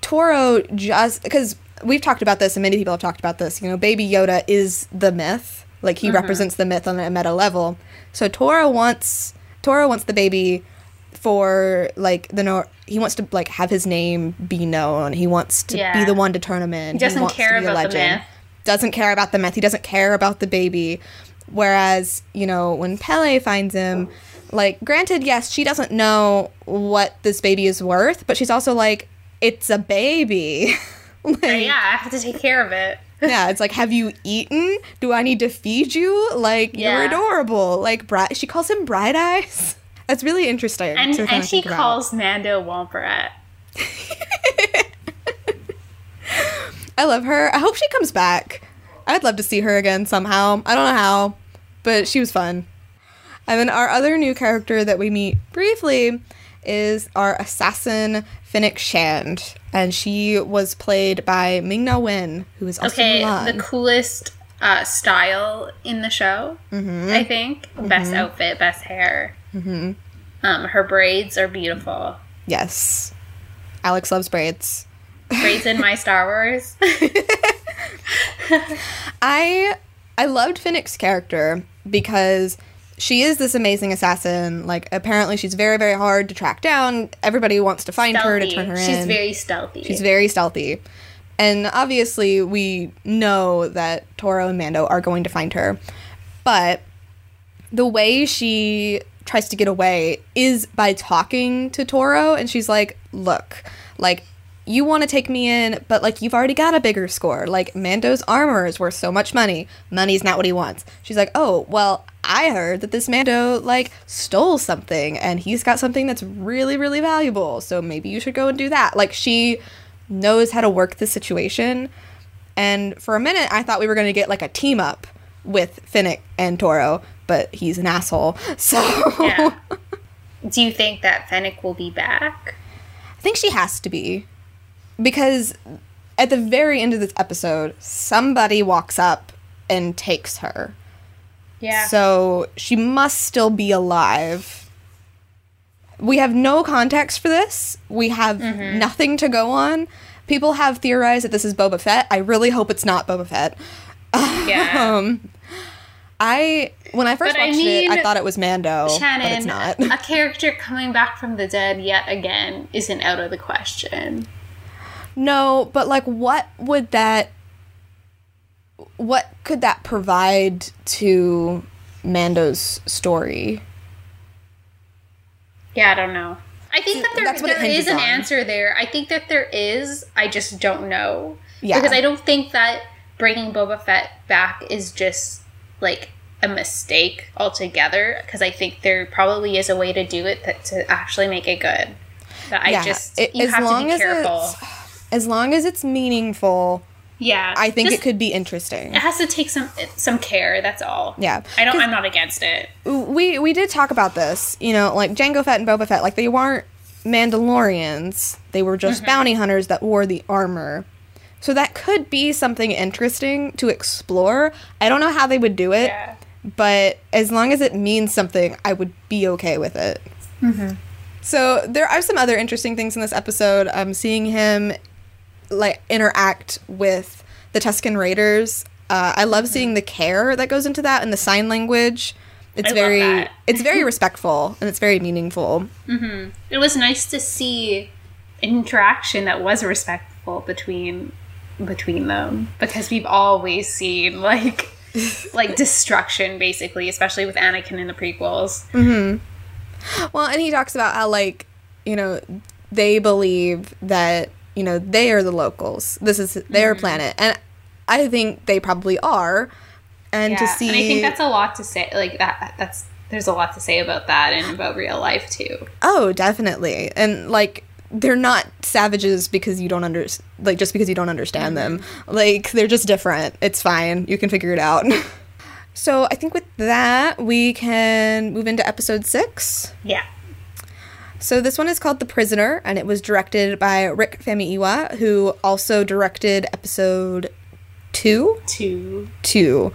B: Toro just because we've talked about this and many people have talked about this. You know, Baby Yoda is the myth. Like he represents the myth on a meta level. So Toro wants Toro wants the baby for like the no. He wants to like have his name be known. He wants to be the one to turn him in.
C: He doesn't
B: wants
C: care
B: to be a
C: about the myth.
B: Doesn't care about the myth. He doesn't care about the baby. Whereas you know when Peli finds him, like granted, yes, she doesn't know what this baby is worth, but she's also like, it's a baby. Like,
C: yeah, I have to take care of it.
B: yeah, it's like, have you eaten? Do I need to feed you? Like, you're adorable. Like. She calls him Bright Eyes. That's really interesting.
C: And and she
B: think about.
C: calls Mando Womperat.
B: I love her. I hope she comes back. I'd love to see her again somehow. I don't know how, but she was fun. And then our other new character that we meet briefly is our assassin Fennec Shand, and she was played by Ming-Na Wen, who is also
C: Okay,
B: Mulan.
C: the coolest uh, style in the show,
B: Mm-hmm.
C: I think. Best outfit, best hair. Mm-hmm. Um, her braids are beautiful.
B: yes, Alex loves braids.
C: Braids in my Star Wars.
B: I I loved Fennec's character because she is this amazing assassin. Like apparently she's very very hard to track down. Everybody wants to find her to turn her in.
C: She's very stealthy.
B: She's very stealthy. And obviously, we know that Toro and Mando are going to find her. But the way she tries to get away is by talking to Toro. And she's like, Look, like, you want to take me in, but like, you've already got a bigger score. Like, Mando's armor is worth so much money. Money's not what he wants. She's like, Oh, well, I heard that this Mando, like, stole something and he's got something that's really, really valuable. So maybe you should go and do that. Like, she knows how to work the situation. And for a minute, I thought we were to get like a team up with Fennec and Toro, but he's an asshole. So
C: Yeah. Do you think that Fennec will be back?
B: I think she has to be. Because at the very end of this episode, somebody walks up and takes her.
C: Yeah.
B: So she must still be alive. We have no context for this. We have
C: Mm-hmm.
B: nothing to go on. People have theorized that this is Boba Fett. I really hope it's not Boba Fett.
C: yeah.
B: Um, I when I first
C: But I
B: watched it, I thought it was Mando, but
C: Shannon,
B: it's not.
C: a character coming back from the dead yet again isn't out of the question.
B: No, but like what would that what could that provide to Mando's story?
C: Yeah, I don't know. I think that there,
B: That's what it
C: there is an
B: on.
C: answer there. I think that there is. I just don't know.
B: Yeah.
C: Because I don't think that bringing Boba Fett back is just like a mistake altogether. Because I think there probably is a way to do it that, to actually make it good. That
B: Yeah,
C: I just
B: it-
C: you
B: as
C: have to be
B: as
C: careful.
B: As long as it's meaningful,
C: Yeah,
B: I think
C: Just-
B: it could be interesting.
C: It has to take some some care. That's all.
B: Yeah.
C: I don't. I'm not against it.
B: we we did talk about this. You know, like Jango Fett and Boba Fett, like they weren't Mandalorians. They were just
C: Mm-hmm.
B: bounty hunters that wore the armor. So that could be something interesting to explore. I don't know how they would do it,
C: Yeah.
B: but as long as it means something, I would be okay with it. Mm-hmm. So there are some other interesting things in this episode. I'm seeing him like interact with the Tusken Raiders. Uh, I love seeing the care that goes into that and the sign language. It's
C: I love
B: very
C: that.
B: it's very respectful and it's very meaningful. Mm-hmm.
C: It was nice to see an interaction that was respectful between between them because we've always seen like like destruction basically, especially with Anakin in the prequels. Mhm.
B: Well, and he talks about how like, you know, they believe that, you know, they are the locals. This is their planet. And I think they probably are. And to see
C: and I think that's a lot to say. Like that, that's there's a lot to say about that and about real life too.
B: Oh, definitely. And like they're not savages because you don't under like just because you don't understand mm-hmm. them. Like they're just different. It's fine. You can figure it out. so, I think with that, we can move into episode 6.
C: Yeah.
B: So this one is called The Prisoner and it was directed by Rick Famuyiwa, who also directed episode 2
C: To
B: two.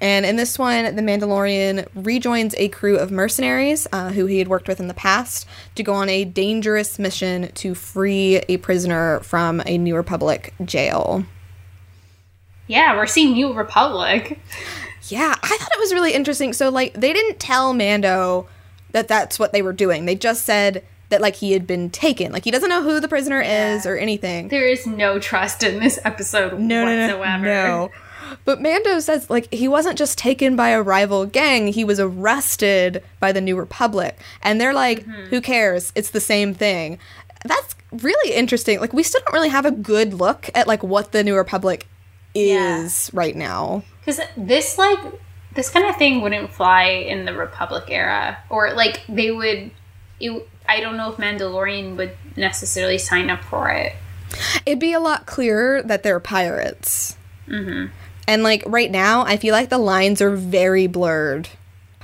B: And in this one, the Mandalorian rejoins a crew of mercenaries uh, who he had worked with in the past to go on a dangerous mission to free a prisoner from a New Republic jail.
C: yeah, we're seeing New Republic.
B: Yeah, I thought it was really interesting. So, like, they didn't tell Mando that that's what they were doing. They just said that, like, he had been taken. Like, he doesn't know who the prisoner is or anything.
C: There is no trust in this episode
B: no, no, no, no. But Mando says like he wasn't just taken by a rival gang; he was arrested by the New Republic, and they're like, "Who cares? It's the same thing." That's really interesting. Like we still don't really have a good look at like what the New Republic
C: Yeah.
B: is right now.
C: Because this, like, this kind of thing wouldn't fly in the Republic era. Or, like, they would. It, I don't know if Mandalorian would necessarily sign up for it.
B: It'd be a lot clearer that they're pirates. Mm-hmm. And like right now, I feel like the lines are very blurred.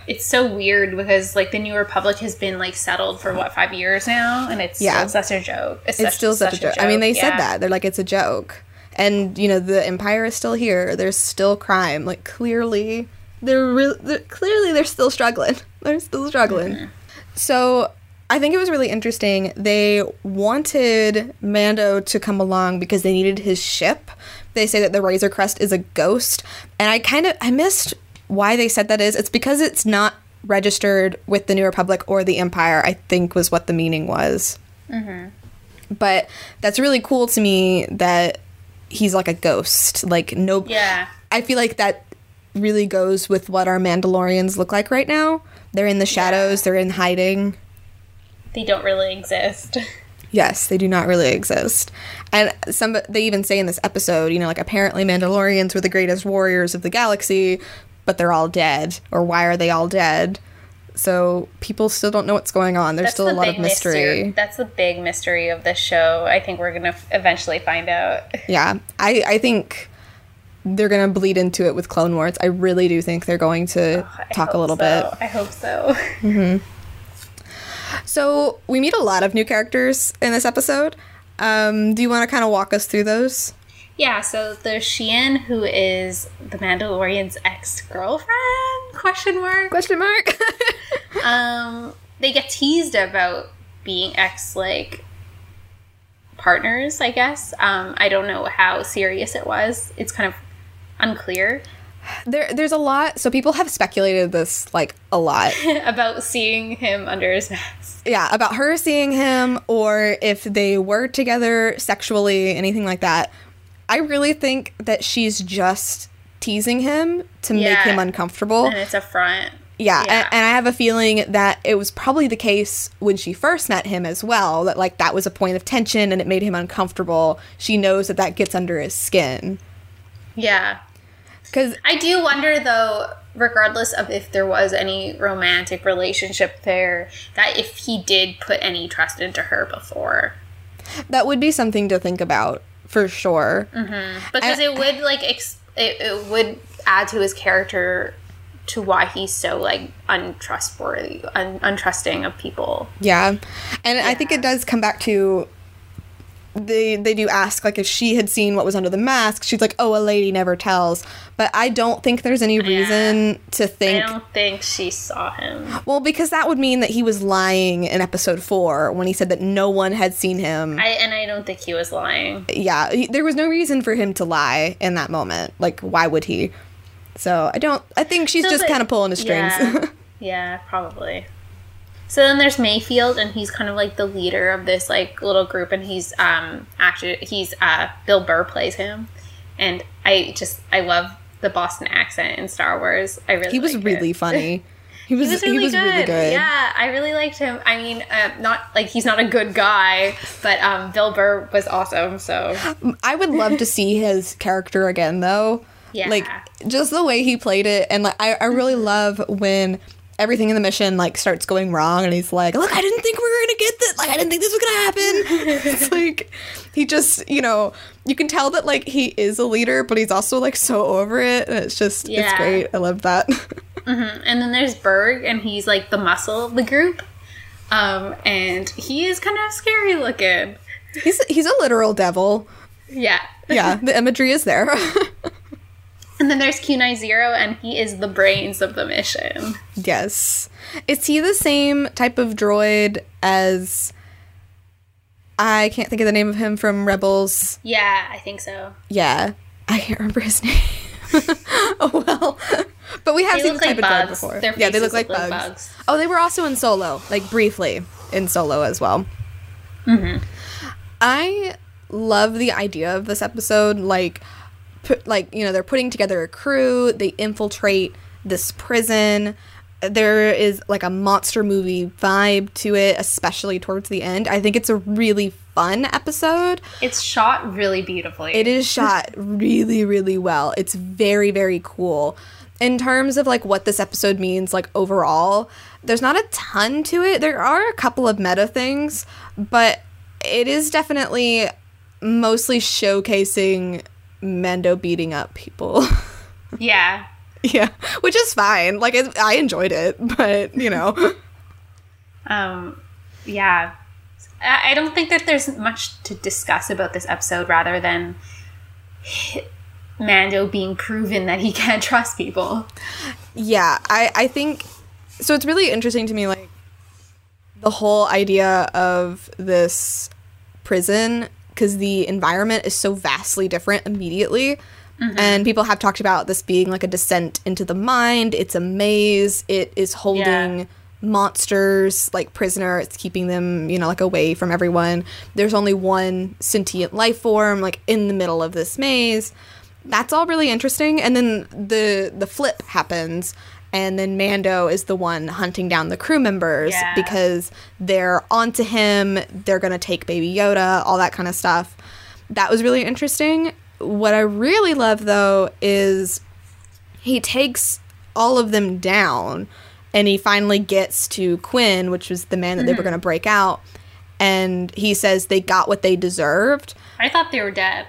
C: It's so weird because, like, the New Republic has been, like, settled for, what, five years now? And it's
B: Yeah.
C: still such a joke. It's,
B: it's still such, a joke. I mean, they said that. They're like, it's a joke. And, you know, the Empire is still here. There's still crime. Like, clearly, they're, re- they're clearly they're still struggling. They're still struggling. Mm-hmm. So, I think it was really interesting. They wanted Mando to come along because they needed his ship. They say that the Razor Crest is a ghost. And I kind of, I missed why they said that is. It's because it's not registered with the New Republic or the Empire, I think was what the meaning was mm-hmm. but that's really cool to me that he's like a ghost like no
C: Yeah.
B: i feel like that really goes with what our mandalorians look like right now they're in the shadows they're in hiding
C: They don't really exist.
B: yes they do not really exist and some they even say in this episode you know like apparently mandalorians were the greatest warriors of the galaxy but they're all dead or why are they all dead so people still don't know what's going on there's still a
C: the
B: lot of
C: big
B: mystery
C: That's the big mystery of this show. I think we're going to eventually find out.
B: Yeah, I I think they're gonna bleed into it with Clone Wars. I really do think they're going to oh,
C: I
B: talk a little
C: so. I hope so.
B: bit. Mm-hmm. So we meet a lot of new characters in this episode. Um, do you want to kind of walk us through those?
C: Yeah, so there's Xi'an, who is the Mandalorian's ex girlfriend. Question mark.
B: Question mark.
C: Um, they get teased about being ex like partners. I guess. Um, I don't know how serious it was. It's kind of unclear
B: there, there's a lot. So people have speculated this like a lot.
C: about seeing him under his mask.
B: yeah, about her seeing him or if they were together sexually, anything like that. I really think that she's just teasing him to make him uncomfortable.
C: And it's a front.
B: Yeah,
C: Yeah.
B: And, and I have a feeling that it was probably the case when she first met him as well. That like that was a point of tension and it made him uncomfortable. She knows that that gets under his skin
C: Yeah.
B: Because
C: I do wonder though, regardless of if there was any romantic relationship there, that if he did put any trust into her before.
B: that would be something to think about for sure. Mm-hmm.
C: Because
B: I-
C: it would like ex- it, it would add to his character to why he's so like untrustworthy, un- untrusting of people.
B: Yeah. And I think it does come back to they they do ask like if she had seen what was under the mask. She's like, "Oh, a lady never tells." But I don't think there's any reason to think I
C: don't think she saw him.
B: well because that would mean that he was lying in episode 4 when he said that no one had seen him.
C: I and I don't think he was lying.
B: yeah, he, there was no reason for him to lie in that moment. Like why would he? So, I don't I think she's
C: So
B: just kind of pulling the strings.
C: Yeah, yeah, probably. So then there's Mayfield, and he's kind of like the leader of this like little group, and he's um actually he's uh Bill Burr plays him, and I just I love the Boston accent in Star Wars. I really
B: he was
C: like
B: really
C: it.
B: funny. He was
C: He was really,
B: he was
C: good.
B: really good.
C: Yeah, I really liked him. I mean, uh, not like he's not a good guy, but um, Bill Burr was awesome. So
B: I would love to see his character again, though.
C: Yeah.
B: Like just the way he played it, and like I, I really love when everything in the mission like starts going wrong, and he's like, "Look, I didn't think we were gonna get this. Like, I didn't think this was gonna happen." it's like he just, you know, you can tell that like he is a leader, but he's also like so over it, and it's just, it's great. I love that.
C: And then there's Burg, and he's like the muscle of the group. Um, and he is kind of scary looking.
B: he's he's a literal devil.
C: Yeah.
B: Yeah, the imagery is there.
C: And then there's Q90, and he is the brains of the mission.
B: Yes. Is he the same type of droid as I can't think of the name of him from Rebels.
C: Yeah, I think so.
B: Yeah. I can't remember his name. oh well. But we have
C: They
B: seen this
C: like
B: type of droid before. Yeah, they look like
C: look like
B: bugs.
C: bugs.
B: Oh, they were also in Solo, like briefly in Solo as well.
C: Mm-hmm.
B: I love the idea of this episode. Like, put, like you know, they're putting together a crew. They infiltrate this prison. There is like a monster movie vibe to it, especially towards the end. I think it's a really fun episode.
C: It's shot really beautifully.
B: It is shot really, really well. It's very, very cool. In terms of like what this episode means, like overall, there's not a ton to it. There are a couple of meta things, but it is definitely mostly showcasing Mando beating up people.
C: Yeah.
B: yeah, which is fine. Like it, I enjoyed it, but you know,
C: Um, yeah. I I don't think that there's much to discuss about this episode rather than Mando being proven that he can't trust people.
B: yeah, I I think so. It's really interesting to me, like the whole idea of this prison because the environment is so vastly different immediately. Mm-hmm. And people have talked about this being like a descent into the mind. It's a maze. It is holding
C: Yeah.
B: monsters like prisoner. It's keeping them, you know, like away from everyone. There's only one sentient life form like in the middle of this maze. That's all really interesting. And then the the flip happens and then Mando is the one hunting down the crew members
C: Yeah.
B: because they're onto him. They're going to take baby Yoda, all that kind of stuff. That was really interesting. What I really love though is he takes all of them down and he finally gets to Quinn, which was the man that they were mm-hmm. going to break out. And he says they got what they deserved.
C: I thought they were dead.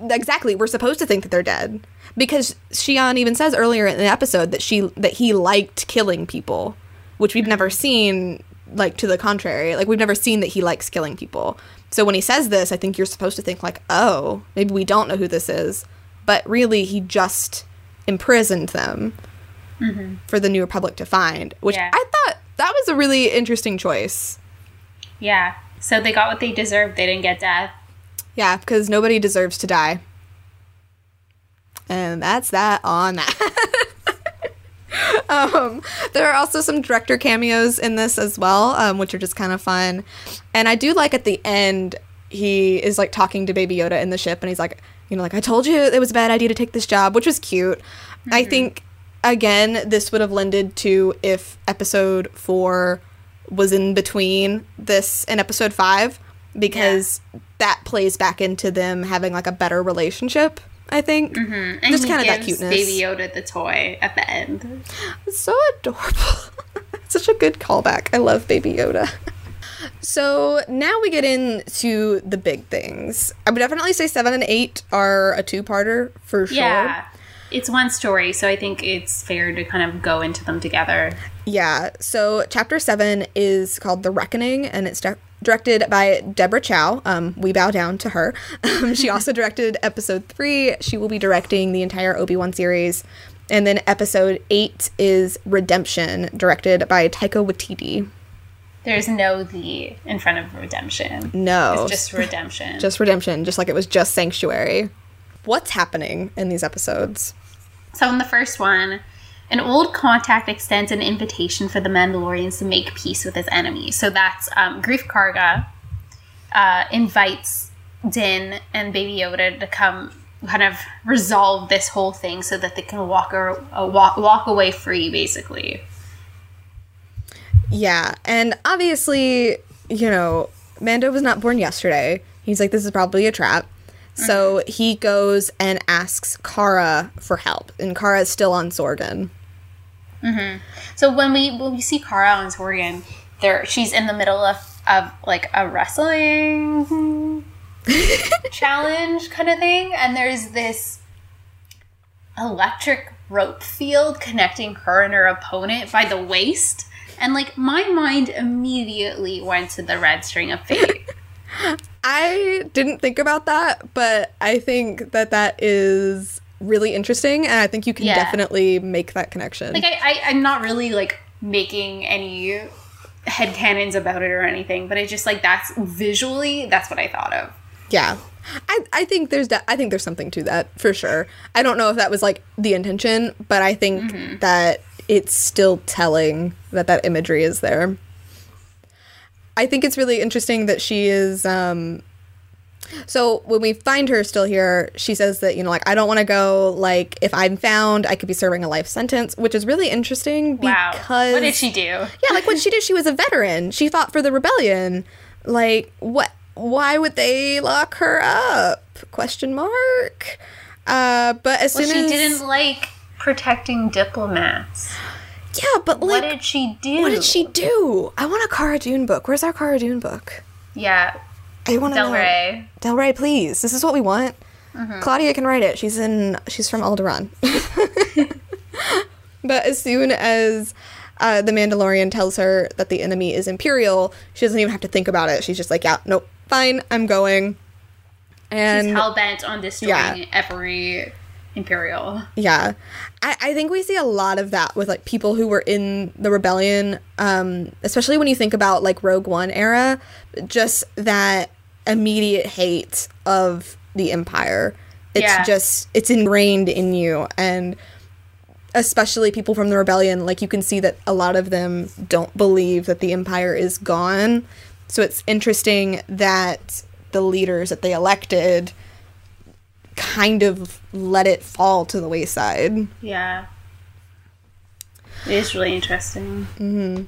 B: Exactly, we're supposed to think that they're dead because Xi'an even says earlier in the episode that she that he liked killing people, which we've never seen like to the contrary. Like we've never seen that he likes killing people. So when he says this, I think you're supposed to think like, "Oh, maybe we don't know who this is." But really he just imprisoned them. Mm-hmm. for the New Republic to find, which
C: Yeah.
B: I thought that was a really interesting choice.
C: Yeah. So they got what they deserved. They didn't get death.
B: Yeah, because nobody deserves to die. And that's that on that. um, there are also some director cameos in this as well, um, which are just kind of fun. And I do like at the end, he is like talking to Baby Yoda in the ship, and he's like, you know, like, I told you it was a bad idea to take this job, which was cute. I think, again, this would have lended to if episode four was in between this and episode five, because that plays back into them having like a better relationship. I think mm-hmm.
C: And
B: just kind of that cuteness.
C: Baby Yoda the toy at the end.
B: It's so adorable. Such a good callback. I love Baby Yoda. So now we get into the big things. I would definitely say seven and eight are a two-parter for sure.
C: Yeah. It's one story, so I think it's fair to kind of go into them together.
B: Yeah. So chapter seven is called The Reckoning, and it's di- directed by Deborah Chow. Um, we bow down to her. Um, she also directed episode three. She will be directing the entire Obi Wan series. And then episode eight is Redemption, directed by Taika Waititi.
C: There's no the in front of redemption.
B: No,
C: It's just redemption.
B: just Redemption, just like it was just Sanctuary. What's happening in these episodes?
C: So in the first one, an old contact extends an invitation for the Mandalorians to make peace with his enemy. So that's um, Greef Karga uh, invites Din and Baby Yoda to come kind of resolve this whole thing so that they can walk or uh, walk, walk away free, basically.
B: Yeah, and obviously, you know, Mando was not born yesterday. He's like, this is probably a trap. So he goes and asks Cara for help, and Cara is still on Sorgan. Mm-hmm.
C: So when we when we see Cara on Sorgan, there she's in the middle of of like a wrestling challenge kind of thing, and there's this electric rope field connecting her and her opponent by the waist. And like my mind immediately went to the red string of fate.
B: I didn't think about that, but I think that that is really interesting, and I think you can
C: Yeah.
B: definitely make that connection.
C: like I, I I'm not really like making any headcanons about it or anything, but it's just like that's visually that's what I thought of.
B: Yeah. I, I think there's de- I think there's something to that for sure. I don't know if that was like the intention, but I think that it's still telling that that imagery is there. I think it's really interesting that she is um so when we find her still here, she says that you know like I don't want to go like if I'm found I could be serving a life sentence, which is really interesting
C: Wow.
B: because
C: what did she do?
B: yeah, like what she did, she was a veteran. She fought for the rebellion. Like what? Why would they lock her up? Question mark. Uh, but as
C: Well,
B: soon
C: she
B: as She
C: didn't like protecting diplomats.
B: yeah, but like
C: what did she do?
B: what did she do? I want a Cara Dune book. Where's our Cara Dune book?
C: Yeah,
B: I want to
C: Del
B: know.
C: Rey.
B: Del Rey, please. This is what we want. Claudia can write it. She's in. She's from Alderaan. but as soon as uh, the Mandalorian tells her that the enemy is Imperial, she doesn't even have to think about it. She's just like, "Yeah, nope, fine, I'm going." And
C: She's hell bent on destroying
B: Yeah.
C: every Imperial.
B: Yeah. I, I think we see a lot of that with like people who were in the rebellion, um, especially when you think about like Rogue One era, just that immediate hate of the Empire. It's
C: Yeah.
B: just it's ingrained in you and especially people from the rebellion, like you can see that a lot of them don't believe that the Empire is gone. So it's interesting that the leaders that they elected kind of let it fall to the wayside.
C: Yeah. It is really interesting. Mm-hmm.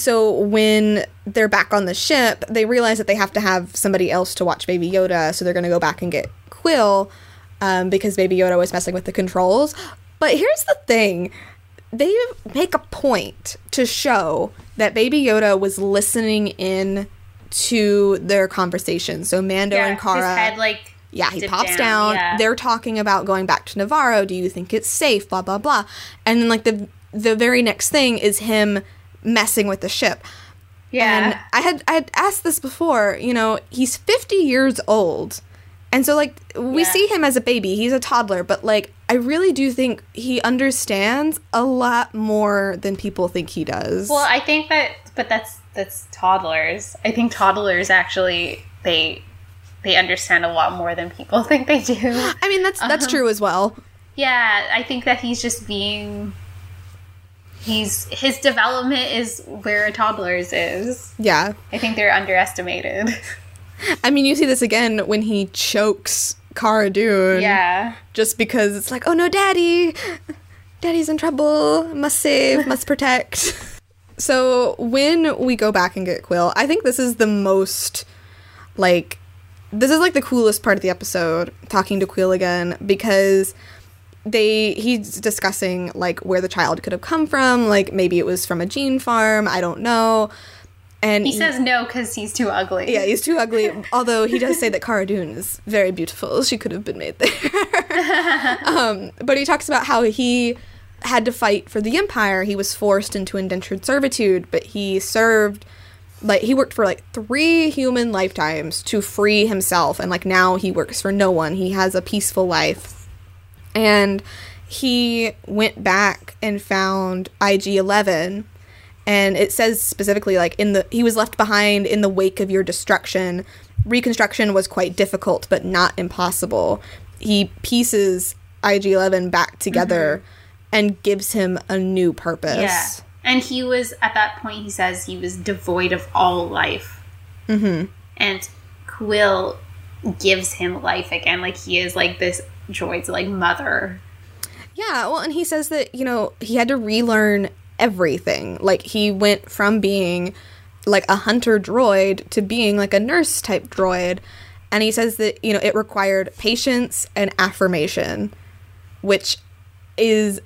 B: So when they're back on the ship, they realize that they have to have somebody else to watch Baby Yoda. So they're going to go back and get Kuiil um, because Baby Yoda was messing with the controls. But here's the thing they make a point to show that Baby Yoda was listening in to their conversation. So Mando
C: Yeah,
B: and Cara.
C: his head like
B: Yeah, he pops down.
C: Yeah.
B: They're talking about going back to Nevarro. Do you think it's safe? Blah blah blah. And then like the the very next thing is him messing with the ship.
C: Yeah. And.
B: I had I had asked this before. You know, he's fifty years old, And so like we
C: Yeah.
B: see him as a baby, he's a toddler, but like I really do think he understands a lot more than people think he does.
C: Well, I think that, but that's that's toddlers. I think toddlers actually they they understand a lot more than people think they do.
B: I mean that's that's
C: Uh-huh.
B: true as well.
C: Yeah, I think that he's just being. He's his development is where a toddler's is.
B: Yeah.
C: I think they're underestimated.
B: I mean you see this again when he chokes Cara Dune.
C: yeah,
B: Just because it's like, oh no, daddy, daddy's in trouble, must save, must protect. So when we go back and get Kuiil, I think this is the most like this is like the coolest part of the episode, talking to Kuiil again, because they he's discussing like where the child could have come from, like maybe it was from a gene farm, I don't know. And
C: he says no because he's too ugly.
B: yeah, he's too ugly. Although he does say that Cara Dune is very beautiful. She could have been made there. um, but he talks about how he had to fight for the Empire. He was forced into indentured servitude, but he served like he worked for like three human lifetimes to free himself and like now he works for no one. He has a peaceful life. And he went back and found IG-11 and it says specifically like in the he was left behind in the wake of your destruction reconstruction was quite difficult but not impossible he pieces ig11 back together and gives him a new purpose
C: Yeah. And he was, at that point, he says he was devoid of all life. Mm-hmm. And Kuiil gives him life again. Like, he is like this droid's like mother.
B: Yeah, well, and he says that, you know, he had to relearn everything. Like, he went from being like a hunter droid to being like a nurse type droid. And he says that, you know, it required patience and affirmation, which is.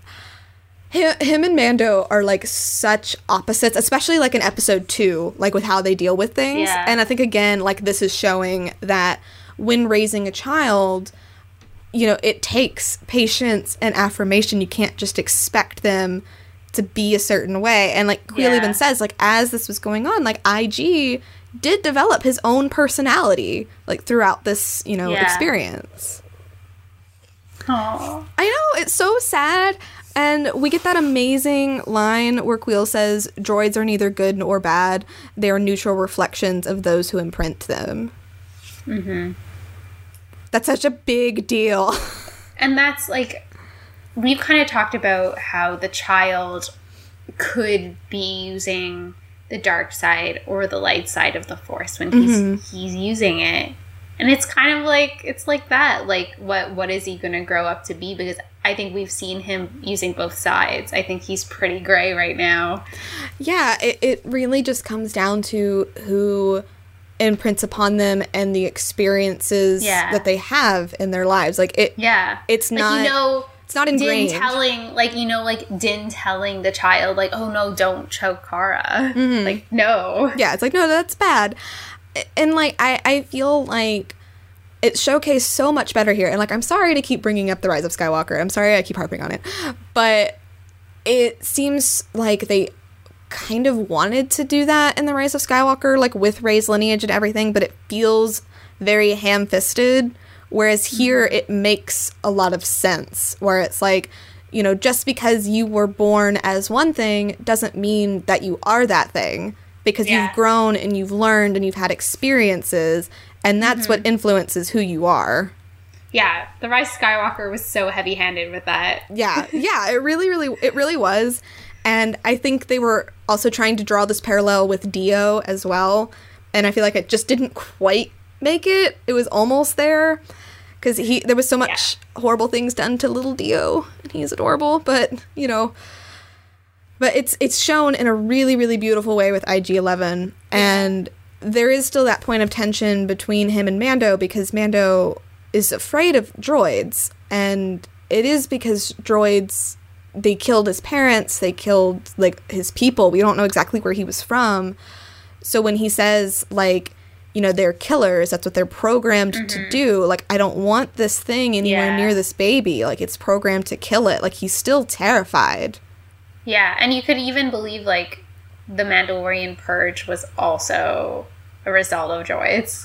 B: Him, him and Mando are like such opposites, especially like in episode two, like with how they deal with things.
C: Yeah.
B: And I think, again, like this is showing that when raising a child, you know, it takes patience and affirmation. You can't just expect them to be a certain way. And like Kuiil
C: Yeah.
B: even says, like as this was going on, like IG did develop his own personality, like throughout this, you know,
C: Yeah.
B: experience.
C: Oh.
B: I know it's so sad. And we get that amazing line where Kuiil says, "Droids are neither good nor bad; they are neutral reflections of those who imprint them." Mm-hmm. That's such a big deal.
C: And that's like, we've kind of talked about how the child could be using the dark side or the light side of the force when he's mm-hmm. he's using it. And it's kind of like it's like that. Like what what is he going to grow up to be because I think we've seen him using both sides. I think he's pretty gray right now.
B: Yeah, it, it really just comes down to who imprints upon them and the experiences
C: Yeah.
B: that they have in their lives. Like it
C: Yeah.
B: It's
C: like,
B: not-
C: you know
B: it's not ingrained.
C: Din telling like you know like Din telling the child like oh no don't choke Cara.
B: Mm-hmm.
C: Like no.
B: yeah, it's like no, that's bad. And like I I feel like it showcased so much better here. And like I'm sorry to keep bringing up the rise of Skywalker. I'm sorry I keep harping on it. But it seems like they kind of wanted to do that in the rise of Skywalker like with Rey's lineage and everything, but it feels very ham-fisted whereas here it makes a lot of sense where it's like you know, just because you were born as one thing doesn't mean that you are that thing because
C: Yeah.
B: you've grown and you've learned and you've had experiences and that's
C: Mm-hmm.
B: what influences who you are.
C: Yeah, the Rise of Skywalker was so heavy-handed with that.
B: Yeah, yeah, it really, really, it really was. And I think they were also trying to draw this parallel with D-O as well. And I feel like it just didn't quite make it. It was almost there because he there was so much horrible things done to little D-O, and he's adorable. But you know, but it's it's shown in a really, really beautiful way with IG Eleven, and there is still that point of tension between him and Mando because Mando is afraid of droids, and it is because droids they killed his parents, they killed like his people. We don't know exactly where he was from. So when he says like, you know, they're killers, that's what they're programmed to mm-hmm. do. Like I don't want this thing anywhere
C: Yeah.
B: near this baby. Like it's programmed to kill it. Like he's still terrified.
C: Yeah, and you could even believe like the Mandalorian purge was also a result of droids.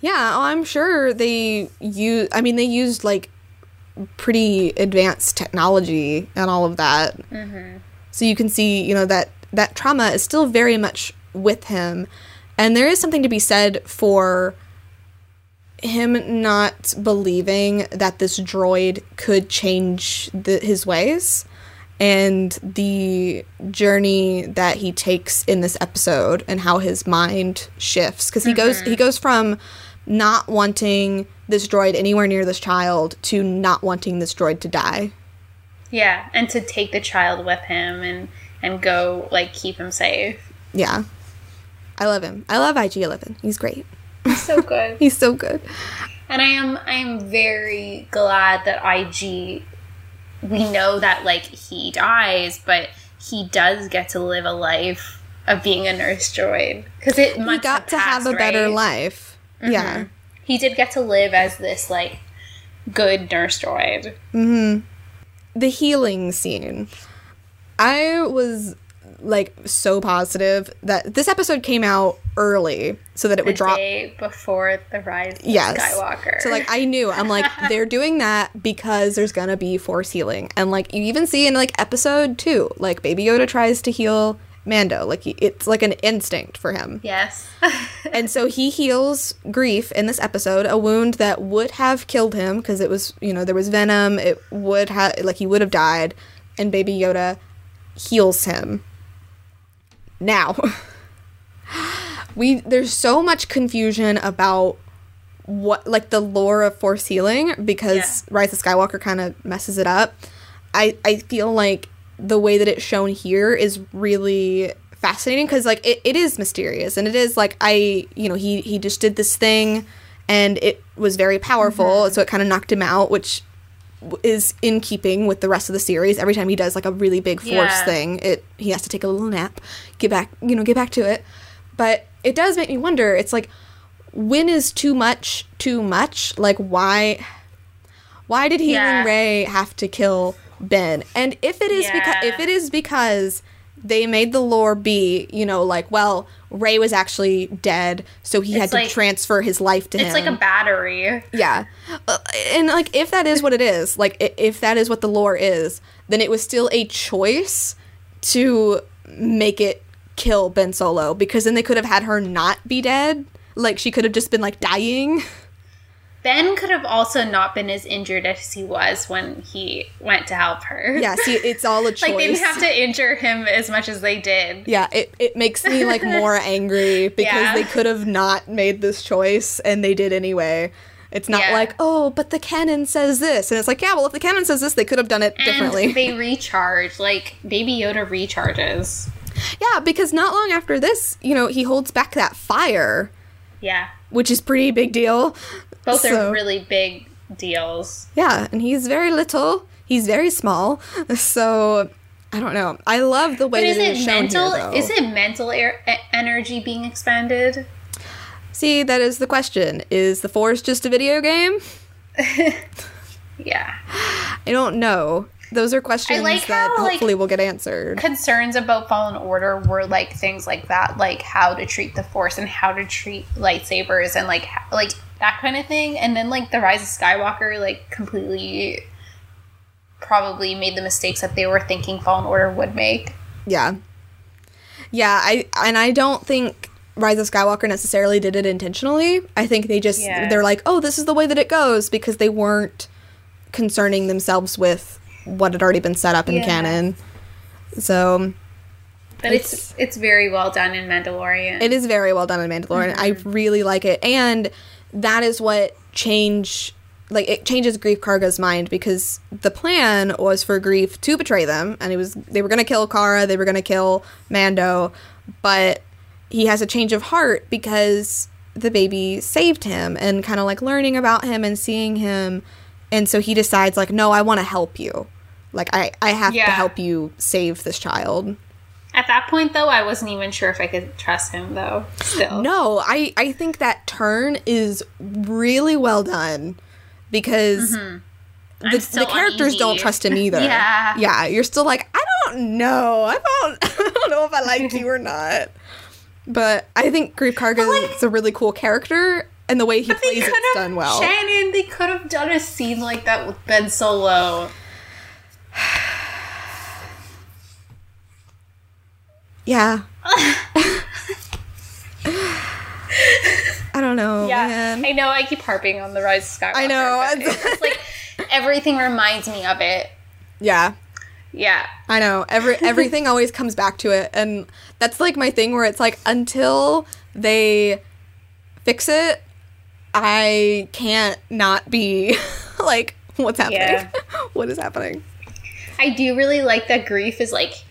B: Yeah, oh, I'm sure they use. I mean, they used like pretty advanced technology and all of that. Mm-hmm. So you can see, you know, that that trauma is still very much with him, and there is something to be said for him not believing that this droid could change the, his ways and the journey that he takes in this episode and how his mind shifts. Because he goes he mm-hmm. goes from not wanting this droid anywhere near this child to not wanting this droid to die.
C: Yeah, and to take the child with him and and go like keep him safe.
B: yeah. I love him. I love ig11 he's great.
C: He's So good.
B: he's so good.
C: And I am I am very glad that IG we know that like he dies, but he does get to live a life of being a nurse droid. Because it
B: he
C: must
B: got to have a
C: passed,
B: better
C: right?
B: life. Yeah mm-hmm.
C: He did get to live as this like good nurse droid. Mm-hmm.
B: the healing scene. I was like so positive that this episode came out early so that it
C: The
B: would drop.
C: day before the rise of
B: Yes.
C: Skywalker.
B: So like I knew I'm like they're doing that because there's gonna be force healing and like you even see in like episode two like Baby Yoda tries to heal Mando like he- it's like an instinct for him
C: yes.
B: and so he heals Greef in this episode a wound that would have killed him because it was you know there was venom it would have like he would have died and baby yoda heals him now we there's so much confusion about what like the lore of force healing because
C: Yeah.
B: rise of skywalker kind of messes it up i i feel like the way that it's shown here is really fascinating because like it, it is mysterious and it is like i you know he he just did this thing and it was very powerful mm-hmm. so it kind of knocked him out which is in keeping with the rest of the series every time he does like a really big force
C: Yeah.
B: thing it he has to take a little nap get back you know get back to it but it does make me wonder it's like when is too much too much like why why did healing
C: Yeah.
B: Rey have to kill ben and if it is because if it is because they made the lore be you know like well Rey was actually dead so he had
C: It's
B: to transfer his life to
C: it's
B: him It's
C: like a battery.
B: yeah. Uh, and like if that is what it is, like if that is what the lore is, then it was still a choice to make it kill Ben Solo because then they could have had her not be dead. Like she could have just been like dying.
C: Ben could have also not been as injured as he was when he went to help her.
B: Yeah, see it's all a choice.
C: Like they didn't have to injure him as much as they did.
B: yeah, it, it makes me like more angry because
C: Yeah.
B: they could have not made this choice and they did anyway. It's not
C: Yeah.
B: like, oh, but the canon says this. And it's like, yeah, well, if the canon says this, they could have done it differently.
C: They recharge. Like Baby Yoda recharges.
B: Yeah, because not long after this, you know, he holds back that fire,
C: Yeah.
B: which is pretty big deal.
C: Both
B: So-
C: are really big deals.
B: Yeah, and he's very little. He's very small. So I don't know. I love the way
C: But is it
B: it is shown
C: mental?
B: here,
C: is it mental air, energy being expanded?
B: See, that is the question. Is the Force just a video game?
C: Yeah.
B: I don't know. Those are questions
C: like
B: that
C: how, like-
B: hopefully will get answered.
C: Concerns about Fallen Order were like things like that, like how to treat the Force and how to treat lightsabers and like like that kind of thing. And then like the Rise of Skywalker, like completely probably made the mistakes that they were thinking Fallen Order would make.
B: Yeah. Yeah, I and I don't think Rise of Skywalker necessarily did it intentionally. I think they just
C: Yeah.
B: they're like, "Oh, this is the way that it goes" because they weren't concerning themselves with what had already been set up in
C: Yeah.
B: canon. So,
C: But it's it's very well done in Mandalorian.
B: it is very well done in Mandalorian. I mm-hmm. really like it. And that is what change like it changes Greef Karga's mind because the plan was for Greef to betray them and it was they were gonna kill Cara, they were gonna kill Mando, but he has a change of heart because the baby saved him and kind of like learning about him and seeing him and so he decides like no i want to help you like i i have
C: Yeah.
B: to help you save this child
C: At that point, though, I wasn't even sure if I could trust him. Though, still,
B: no i i think that turn is really well done because the,
C: Mm-hmm.
B: The
C: still
B: characters don't trust him either
C: Yeah.
B: yeah you're still like i don't know i don't i don't know if i like you or not but i think Greef Karga is a really cool character and the way he plays it's done well.
C: Shannon. They could have done a scene like that with Ben Solo.
B: Yeah. I don't know,
C: Yeah,
B: man.
C: I know. I keep harping on the Rise of Skywalker.
B: I know.
C: It's like everything reminds me of it.
B: yeah.
C: Yeah.
B: I know. Every everything always comes back to it and that's like my thing where it's like until they fix it, I can't not be like what's happening?
C: Yeah.
B: what is happening?
C: I do really like that Greef is like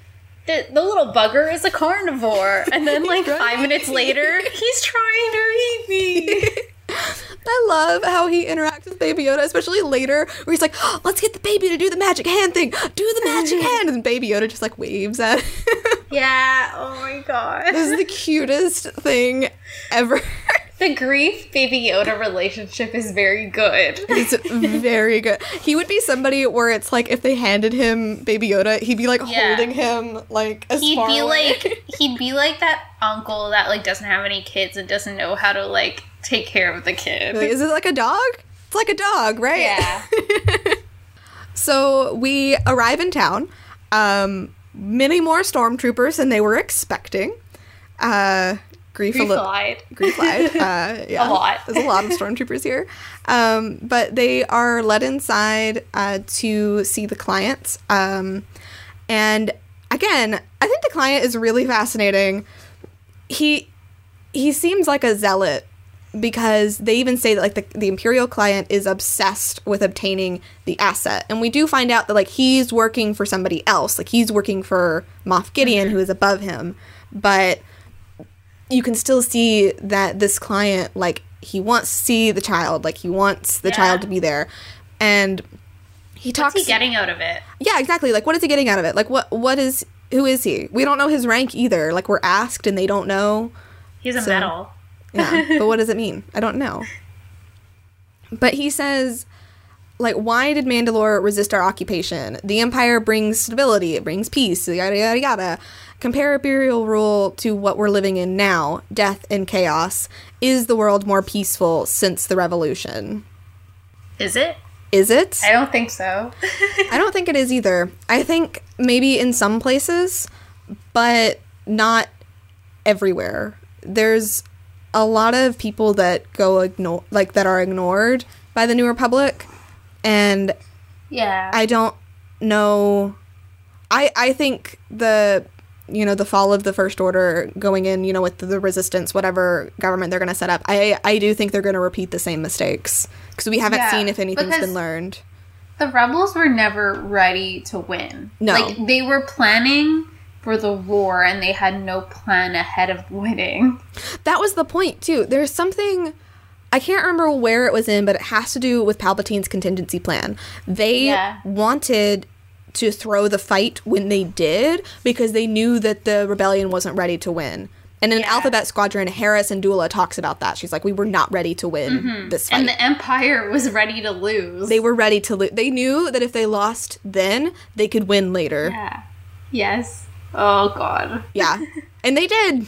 C: the, the little bugger is a carnivore, and then like five minutes later, he's trying to eat me.
B: I love how he interacts with Baby Yoda, especially later, where he's like, "Oh, "Let's get the baby to do the magic hand thing. Do the magic hand," and Baby Yoda just like waves at. him.
C: yeah. Oh my god.
B: this is the cutest thing ever.
C: The Greef Baby Yoda relationship is very good.
B: It's very good. He would be somebody where it's like if they handed him Baby Yoda, he'd be like
C: Yeah.
B: holding him like as
C: He'd
B: far
C: be
B: away.
C: like he'd be like that uncle that like doesn't have any kids and doesn't know how to like take care of the kid.
B: Like, is it like a dog? It's like a dog, right?
C: Yeah.
B: So we arrive in town. Um, many more stormtroopers than they were expecting. Uh, Greef, a
C: Greef
B: li-
C: lied.
B: Greef lied. Uh, yeah,
C: lot.
B: There's a lot of stormtroopers here. Um, but they are led inside uh, to see the clients. Um, and again, I think the client is really fascinating. He he seems like a zealot because they even say that like the, the imperial client is obsessed with obtaining the asset and we do find out that like he's working for somebody else like he's working for moff gideon who is above him but you can still see that this client like he wants to see the child like he wants the
C: Yeah.
B: child to be there and he talks
C: What's he getting out of it?
B: yeah exactly like what is he getting out of it like what what is who is he we don't know his rank either like we're asked and they don't know
C: He's a
B: So-
C: medal.
B: yeah, but what does it mean? I don't know. But he says, like, why did Mandalore resist our occupation? The Empire brings stability, it brings peace, yada yada yada. Compare Imperial rule to what we're living in now death and chaos. Is the world more peaceful since the revolution?
C: Is it?
B: Is it?
C: I don't think so.
B: I don't think it is either. I think maybe in some places, but not everywhere. There's a lot of people that go ignore like that are ignored by the New Republic and
C: yeah.
B: I don't know I I think the you know the fall of the first order going in you know with the resistance whatever government they're going to set up I I do think they're going to repeat the same mistakes because we haven't
C: Yeah,
B: seen if anything's been learned.
C: the rebels were never ready to win.
B: No.
C: Like they were planning for the war and they had no plan ahead of winning.
B: That was the point too. There's something I can't remember where it was in, but it has to do with Palpatine's contingency plan. They
C: Yeah.
B: wanted to throw the fight when they did because they knew that the rebellion wasn't ready to win. And in
C: Yeah.
B: Alphabet Squadron, Hera Syndulla talks about that. She's like, "We were not ready to win this fight.
C: Mm-hmm. And the Empire was ready to lose.
B: they were ready to lose. They knew that if they lost then, they could win later.
C: Yeah. Yes. Oh god.
B: Yeah. and they did.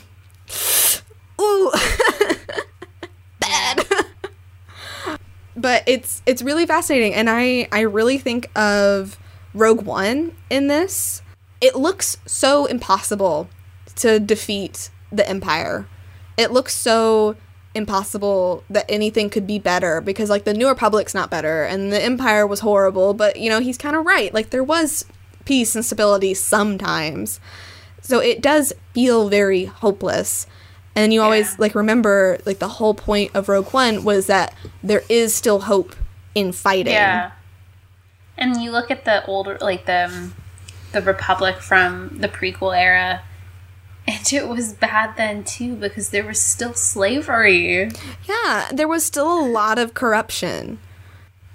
B: Ooh. Bad. but it's it's really fascinating and I I really think of Rogue One in this. It looks so impossible to defeat the Empire. It looks so impossible that anything could be better because like the New Republic's not better and the Empire was horrible, but you know, he's kind of right. Like there was peace and stability sometimes. So it does feel very hopeless. And you always
C: Yeah.
B: like remember like the whole point of Rogue One was that there is still hope in fighting.
C: Yeah. And you look at the older, like the um, the Republic from the prequel era, and it was bad then too because there was still slavery.
B: Yeah, there was still a lot of corruption.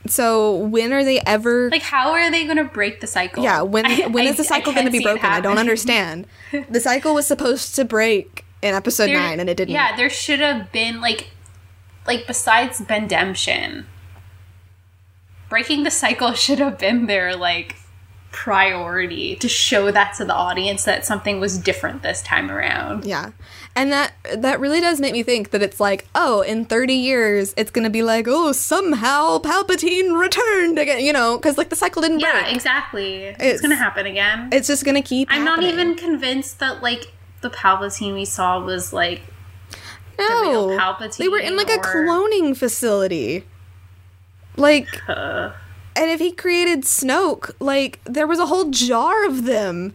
B: So when are they ever
C: Like, how are they going to break the cycle?
B: Yeah, when
C: I-
B: when
C: I-
B: is the cycle going to be broken? I don't understand. The cycle was supposed to break in episode
C: There-
B: 9 and it didn't.
C: Yeah, there should have been like, like besides Bendemption, breaking the cycle should have been their like priority to show that to the audience that something was different this time around.
B: Yeah. And that that really does make me think that it's like, oh, in 30 years it's going to be like, oh, somehow Palpatine returned again, you know, cuz like the cycle didn't
C: Yeah,
B: break.
C: Yeah, exactly. It's,
B: It's-
C: gonna happen again.
B: It's just going to keep
C: I'm not even convinced that like the Palpatine we saw was like
B: no.
C: real Palpatine
B: They were in like a cloning facility. Like
C: uh,
B: and if he created Snoke, like there was a whole jar of them.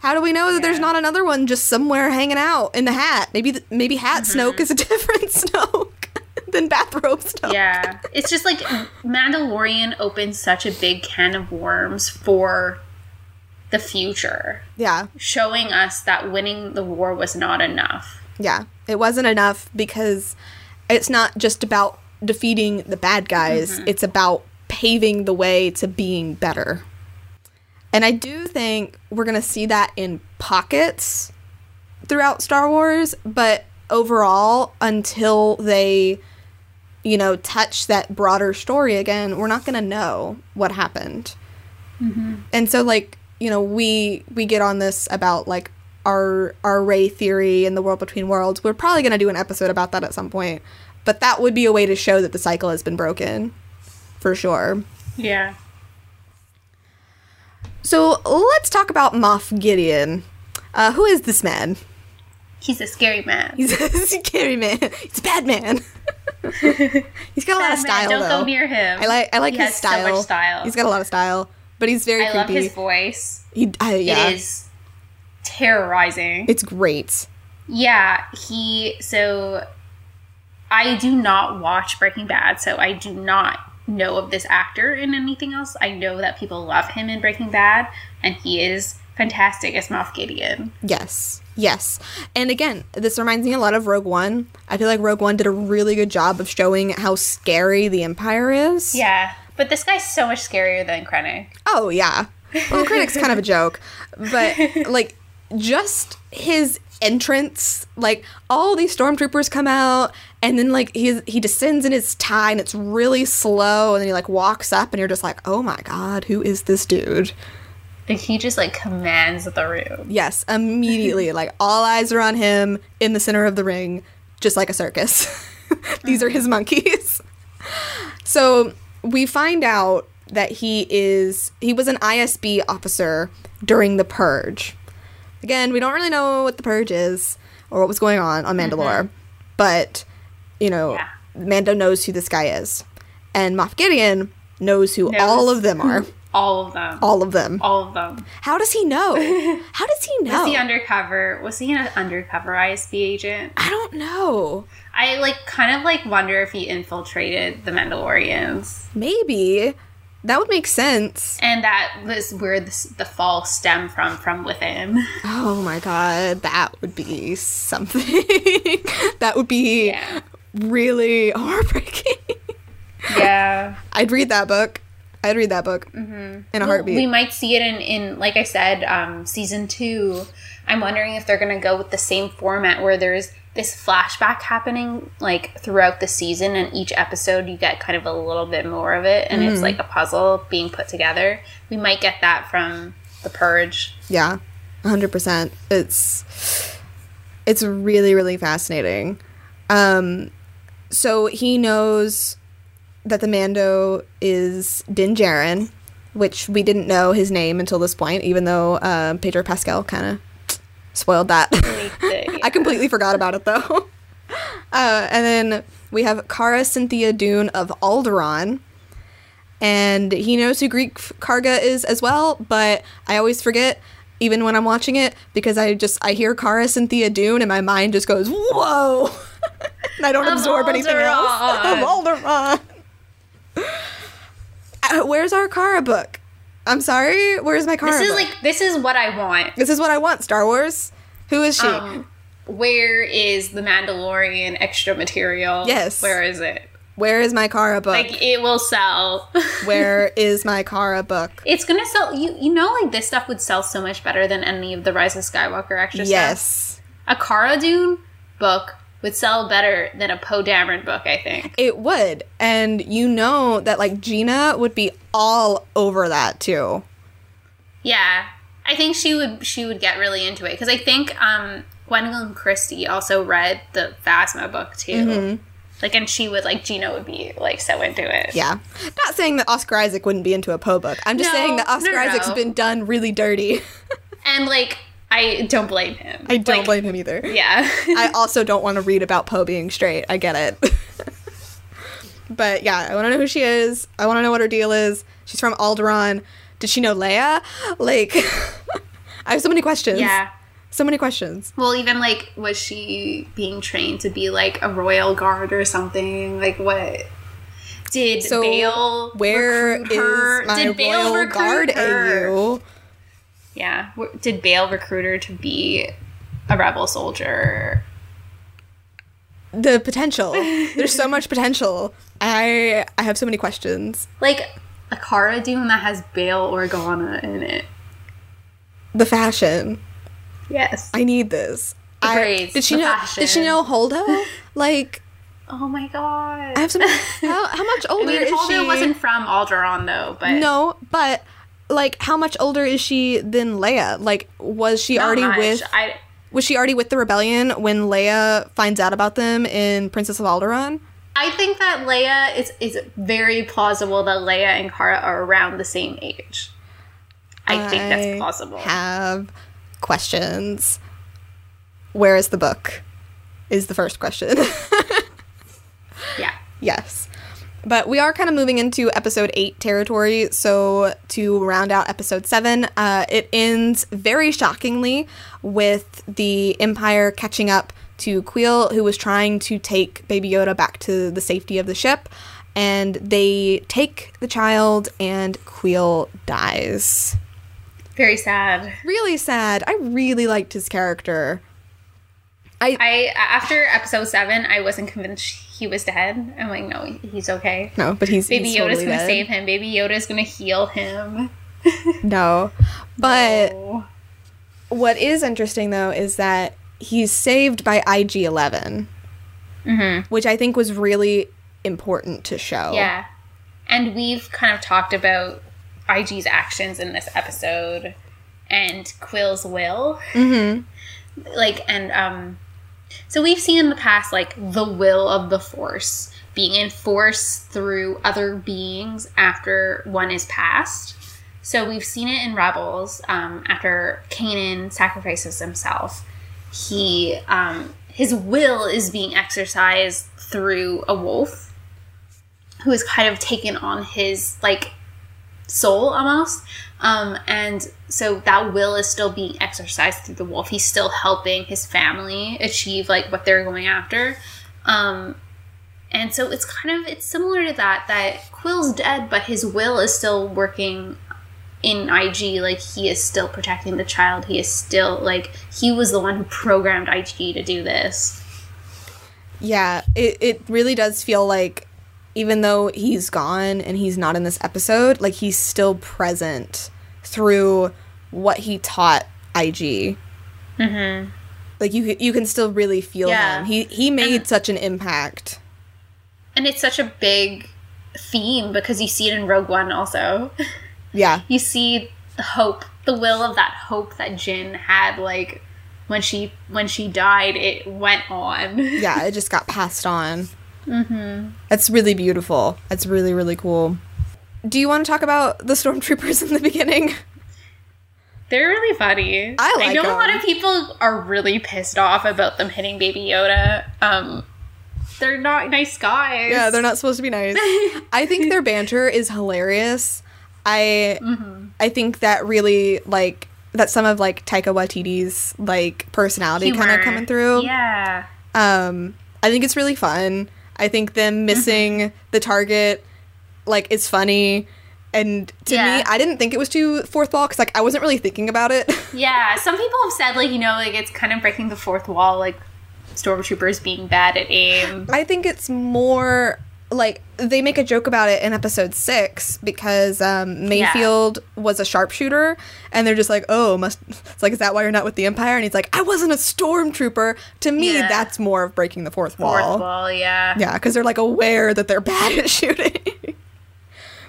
B: How do we know that there's not another one just somewhere hanging out in the hat? Maybe th- maybe hat
C: Mm-hmm.
B: Snoke is a different Snoke than bathrobe Snoke.
C: yeah. It's just like Mandalorian opened such a big can of worms for the future,
B: Yeah.
C: showing us that winning the war was not enough.
B: Yeah. It wasn't enough because it's not just about defeating the bad guys, mm-hmm. it's about paving the way to being better. And I do think we're going to see that in pockets throughout Star Wars, but overall, until they, you know, touch that broader story again, we're not going to know what happened. Mm-hmm. And so, like, you know, we we get on this about like our our Rey theory and the world between worlds. We're probably going to do an episode about that at some point, but that would be a way to show that the cycle has been broken, for sure.
C: Yeah.
B: So let's talk about Moff Gideon. Uh, who is this man?
C: He's a scary man.
B: He's a scary man. He's a bad man. he's got a lot of
C: Bad man,
B: style
C: Don't
B: though.
C: go near him.
B: I like I like
C: He
B: his
C: has
B: style.
C: So much style.
B: He's got a lot of style, but he's very
C: I love
B: creepy.
C: his voice.
B: He, I, yeah,
C: It is terrorizing.
B: it's great.
C: Yeah, he so I do not watch Breaking Bad, so I do not know of this actor in anything else. I know that people love him in Breaking Bad, and he is fantastic as Moff Gideon.
B: Yes. Yes. And again, this reminds me a lot of Rogue One. I feel like Rogue One did a really good job of showing how scary the Empire is.
C: Yeah, but this guy's so much scarier than Krennic.
B: Oh, yeah. Well, Krennic's kind of a joke. But, like, just his entrance, like, all these stormtroopers come out, and then, like, he, he descends in his tie, and it's really slow, and then he, like, walks up, and you're just like, oh my god, who is this dude?
C: Like he just like commands the room.
B: Yes, immediately. like all eyes are on him in the center of the ring, just like a circus. These are his mm-hmm. monkeys. so we find out that he is he was an ISB officer during the purge. Again, we don't really know what the purge is or what was going on on Mandalore, mm-hmm. but you know,
C: Yeah.
B: Mando knows who this guy is, and Moff Gideon knows who
C: Knows
B: all of them are.
C: All of them.
B: All of them.
C: All of them.
B: How does he know? How does he know?
C: Was he undercover? Was he an undercover ISB agent?
B: I don't know.
C: I like kind of like wonder if he infiltrated the Mandalorians.
B: Maybe that would make sense.
C: and that was where this, the fall stem from from within
B: Oh my god, that would be something. that would be
C: yeah
B: really heartbreaking.
C: yeah
B: I'd read that book. I'd read that book in a heartbeat.
C: we might see it in in like i said um season two i'm wondering if they're gonna go with the same format where there's this flashback happening like throughout the season and each episode you get kind of a little bit more of it and it's like a puzzle being put together we might get that from the purge
B: yeah, hundred percent. It's it's really really fascinating. Um, so he knows that the Mando is Din Djarin, which we didn't know his name until this point, even though uh, Pedro Pascal kind of spoiled that. I completely forgot about it though. Uh, and then we have Cara Cynthia Dune of Alderaan. And he knows who Greef Karga is as well, but I always forget, even when I'm watching it, because I just I hear Cara Cynthia Dune and my mind just goes, Whoa and I don't
C: Of
B: absorb anything else.
C: Alderaan.
B: Of Alderaan. Uh, where's our Cara book? I'm sorry, where's my Cara
C: this is
B: book?
C: like this is what i want
B: this is what I want, Star Wars. Who is she?
C: um where is the mandalorian extra material
B: Yes.
C: where is it
B: Where is my Cara book?
C: like it will sell
B: Where is my Cara book?
C: It's gonna sell. You you know, like this stuff would sell so much better than any of the Rise of Skywalker extra stuff.
B: Yes.
C: a Cara Dune book would sell better than a Poe Dameron book. I think.
B: It would. And you know that like Gina would be all over that too.
C: Yeah, I think she would she would get really into it because I think um, Gwendoline Christie also read the Phasma book too.
B: Mm-hmm.
C: Like, and she would like Gina would be like so into it.
B: Yeah. Not saying that Oscar Isaac wouldn't be into a Poe book. I'm just
C: No,
B: saying that Oscar
C: no, no,
B: Isaac's been done really dirty.
C: and like I don't blame him.
B: I don't
C: Like,
B: blame him either.
C: Yeah,
B: I also don't want to read about Poe being straight. I get it. but yeah, I want to know who she is. I want to know what her deal is. She's from Alderaan. Did she know Leia? Like, I have so many questions.
C: yeah.
B: So many questions.
C: Well, even like, was she being trained to be like a royal guard or something? Like, what did
B: So,
C: Bail
B: where
C: her?
B: my
C: did Bail
B: royal guard
C: her?
B: AU?
C: Yeah, did Bail recruit her to be a rebel soldier?
B: The potential. There's so much potential. I I have so many questions.
C: Like a Cara Dune that has Bail Organa in it.
B: The fashion.
C: Yes.
B: I need this. I,
C: braids,
B: did she know? Did she know Holdo? Like,
C: oh my god.
B: I have some. How, how much
C: I
B: older
C: mean,
B: is
C: Holdo
B: she?
C: wasn't from Alderaan though, but
B: No, but like, how much older is she than Leia? Like, was she
C: not
B: already
C: much.
B: with?
C: I
B: Was she already with the rebellion when Leia finds out about them in Princess of Alderaan?
C: I think that Leia is is very plausible that Leia and Cara are around the same age. I think that's possible.
B: Have questions. Where is the book? Is the first question.
C: yeah.
B: Yes. But we are kind of moving into episode 8 territory. So, to round out episode 7, uh, it ends very shockingly with the Empire catching up to Kuiil, who was trying to take Baby Yoda back to the safety of the ship. And they take the child, and Kuiil dies.
C: Very sad.
B: Really sad. I really liked his character. I,
C: I after episode seven, I wasn't convinced he was dead. I'm like, no, he's okay.
B: no, but he's
C: Baby
B: he's
C: Yoda's
B: totally
C: gonna
B: dead.
C: save him. Baby Yoda's gonna heal him.
B: No, but
C: Oh.
B: What is interesting though is that he's saved by IG 11, which I think was really important to show.
C: Yeah. And we've kind of talked about IG's actions in this episode and Kuiil's will. Mm-hmm. Like, and, um, so we've seen in the past, like, the will of the Force being enforced through other beings after one is passed. So we've seen it in Rebels um, after Kanan sacrifices himself. He, um, his will is being exercised through a wolf who has kind of taken on his like soul almost um, and so that will is still being exercised through the wolf. He's still helping his family achieve like what they're going after. Um, and so it's kind of it's similar to that that Kuiil's dead but his will is still working in ig like he is still protecting the child. He is still like he was the one who programmed ig to do this.
B: Yeah, it, it really does feel like even though he's gone and he's not in this episode, like he's still present through what he taught IG. Mm-hmm. Like you, you can still really feel
C: Yeah.
B: him. He he made such an impact.
C: and it's such a big theme because you see it in Rogue One also.
B: Yeah,
C: you see the hope, the will of that hope that Jyn had like when she when she died, it went on.
B: yeah, it just got passed on. Mm-hmm. That's really beautiful. That's really really cool. Do you want to talk about the stormtroopers in the beginning?
C: They're really funny.
B: I like
C: I know a lot of people are really pissed off about them hitting Baby Yoda. Um, they're not nice guys.
B: Yeah, they're not supposed to be nice. I think their banter is hilarious. I I think that really like that some of like Taika Waititi's like personality kind of coming through.
C: Yeah.
B: Um I think it's really fun. I think them missing the target like it's funny. And to
C: Yeah.
B: me, I didn't think it was too fourth wall because like I wasn't really thinking about it.
C: Yeah. Some people have said like you know like it's kind of breaking the fourth wall like stormtroopers being bad at aim.
B: I think it's more like they make a joke about it in episode six because um, Mayfield was a sharpshooter, and they're just like, "Oh, must." It's like, is that why you're not with the Empire? And he's like, "I wasn't a stormtrooper." To me,
C: Yeah.
B: that's more of breaking the fourth wall.
C: Fourth wall, yeah.
B: Yeah, because they're like aware that they're bad at shooting.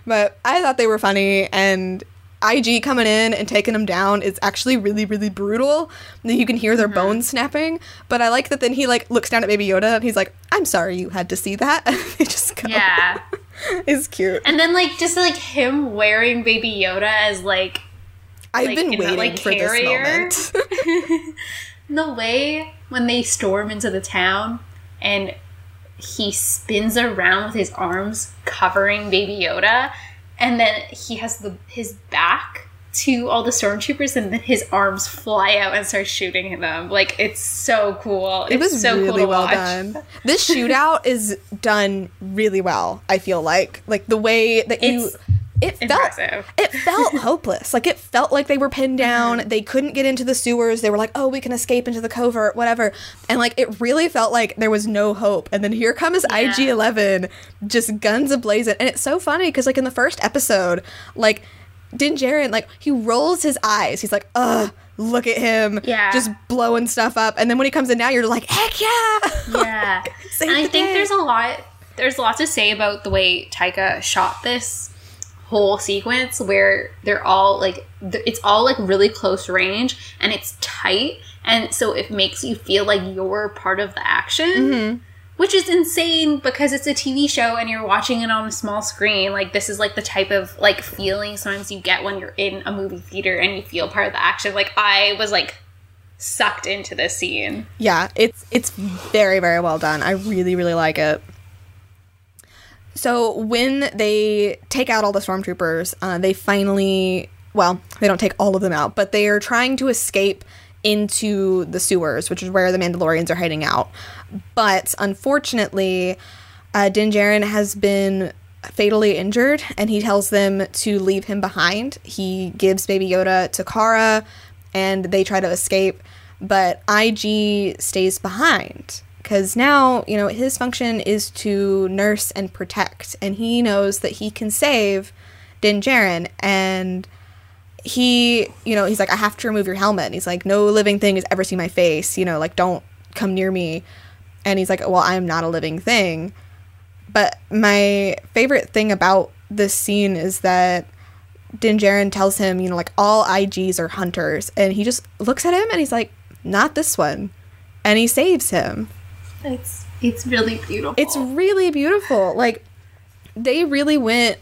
B: But I thought they were funny, and IG coming in and taking them down is actually really, really brutal. You can hear their
C: Mm-hmm.
B: bones snapping. But I like that then he like looks down at Baby Yoda and he's like, "I'm sorry you had to see that." And they just go.
C: Yeah.
B: it's cute.
C: And then like just like him wearing Baby Yoda as like
B: I've
C: like,
B: been
C: in that,
B: waiting
C: like,
B: for
C: carrier.
B: this moment.
C: the way when they storm into the town and he spins around with his arms covering Baby Yoda, and then he has the his back to all the stormtroopers, and then his arms fly out and start shooting at them. Like it's so cool.
B: It
C: It's
B: was
C: so
B: really
C: cool to
B: well
C: watch.
B: done. This shootout is done really well. I feel like like the way that you It felt
C: impressive.
B: it felt hopeless. Like it felt like they were pinned down.
C: Mm-hmm.
B: They couldn't get into the sewers. They were like, "Oh, we can escape into the covert, whatever." And like it really felt like there was no hope. And then here comes
C: Yeah.
B: IG-11 just guns ablazing. And it's so funny cuz like in the first episode, like Din Djarin like he rolls his eyes. He's like, "Ugh, look at him."
C: Yeah.
B: Just blowing stuff up. And then when he comes in now, you're like, "Heck yeah."
C: Yeah. And I think
B: day.
C: there's a lot there's a lot to say about the way Taika shot this whole sequence where they're all like it's all like really close range and it's tight and so it makes you feel like you're part of the action.
B: Mm-hmm.
C: Which is insane because it's a TV show and you're watching it on a small screen. Like this is like the type of like feeling sometimes you get when you're in a movie theater and you feel part of the action. Like I was like sucked into this scene.
B: Yeah, it's it's very very well done. I really really like it. So when they take out all the stormtroopers, uh, they finally well they don't take all of them out, but they are trying to escape into the sewers, which is where the Mandalorians are hiding out. But unfortunately, uh, Din Djarin has been fatally injured, and he tells them to leave him behind. He gives Baby Yoda to Cara, and they try to escape, but IG stays behind because now you know his function is to nurse and protect, and he knows that he can save Din Djarin, and he, you know, he's like, I have to remove your helmet. And he's like, no living thing has ever seen my face. You know, like, don't come near me. And he's like, well, I'm not a living thing. But my favorite thing about this scene is that Din Djarin tells him, you know, like, all IGs are hunters. And he just looks at him and he's like, not this one. And he saves him.
C: It's it's really beautiful.
B: It's really beautiful. Like they really went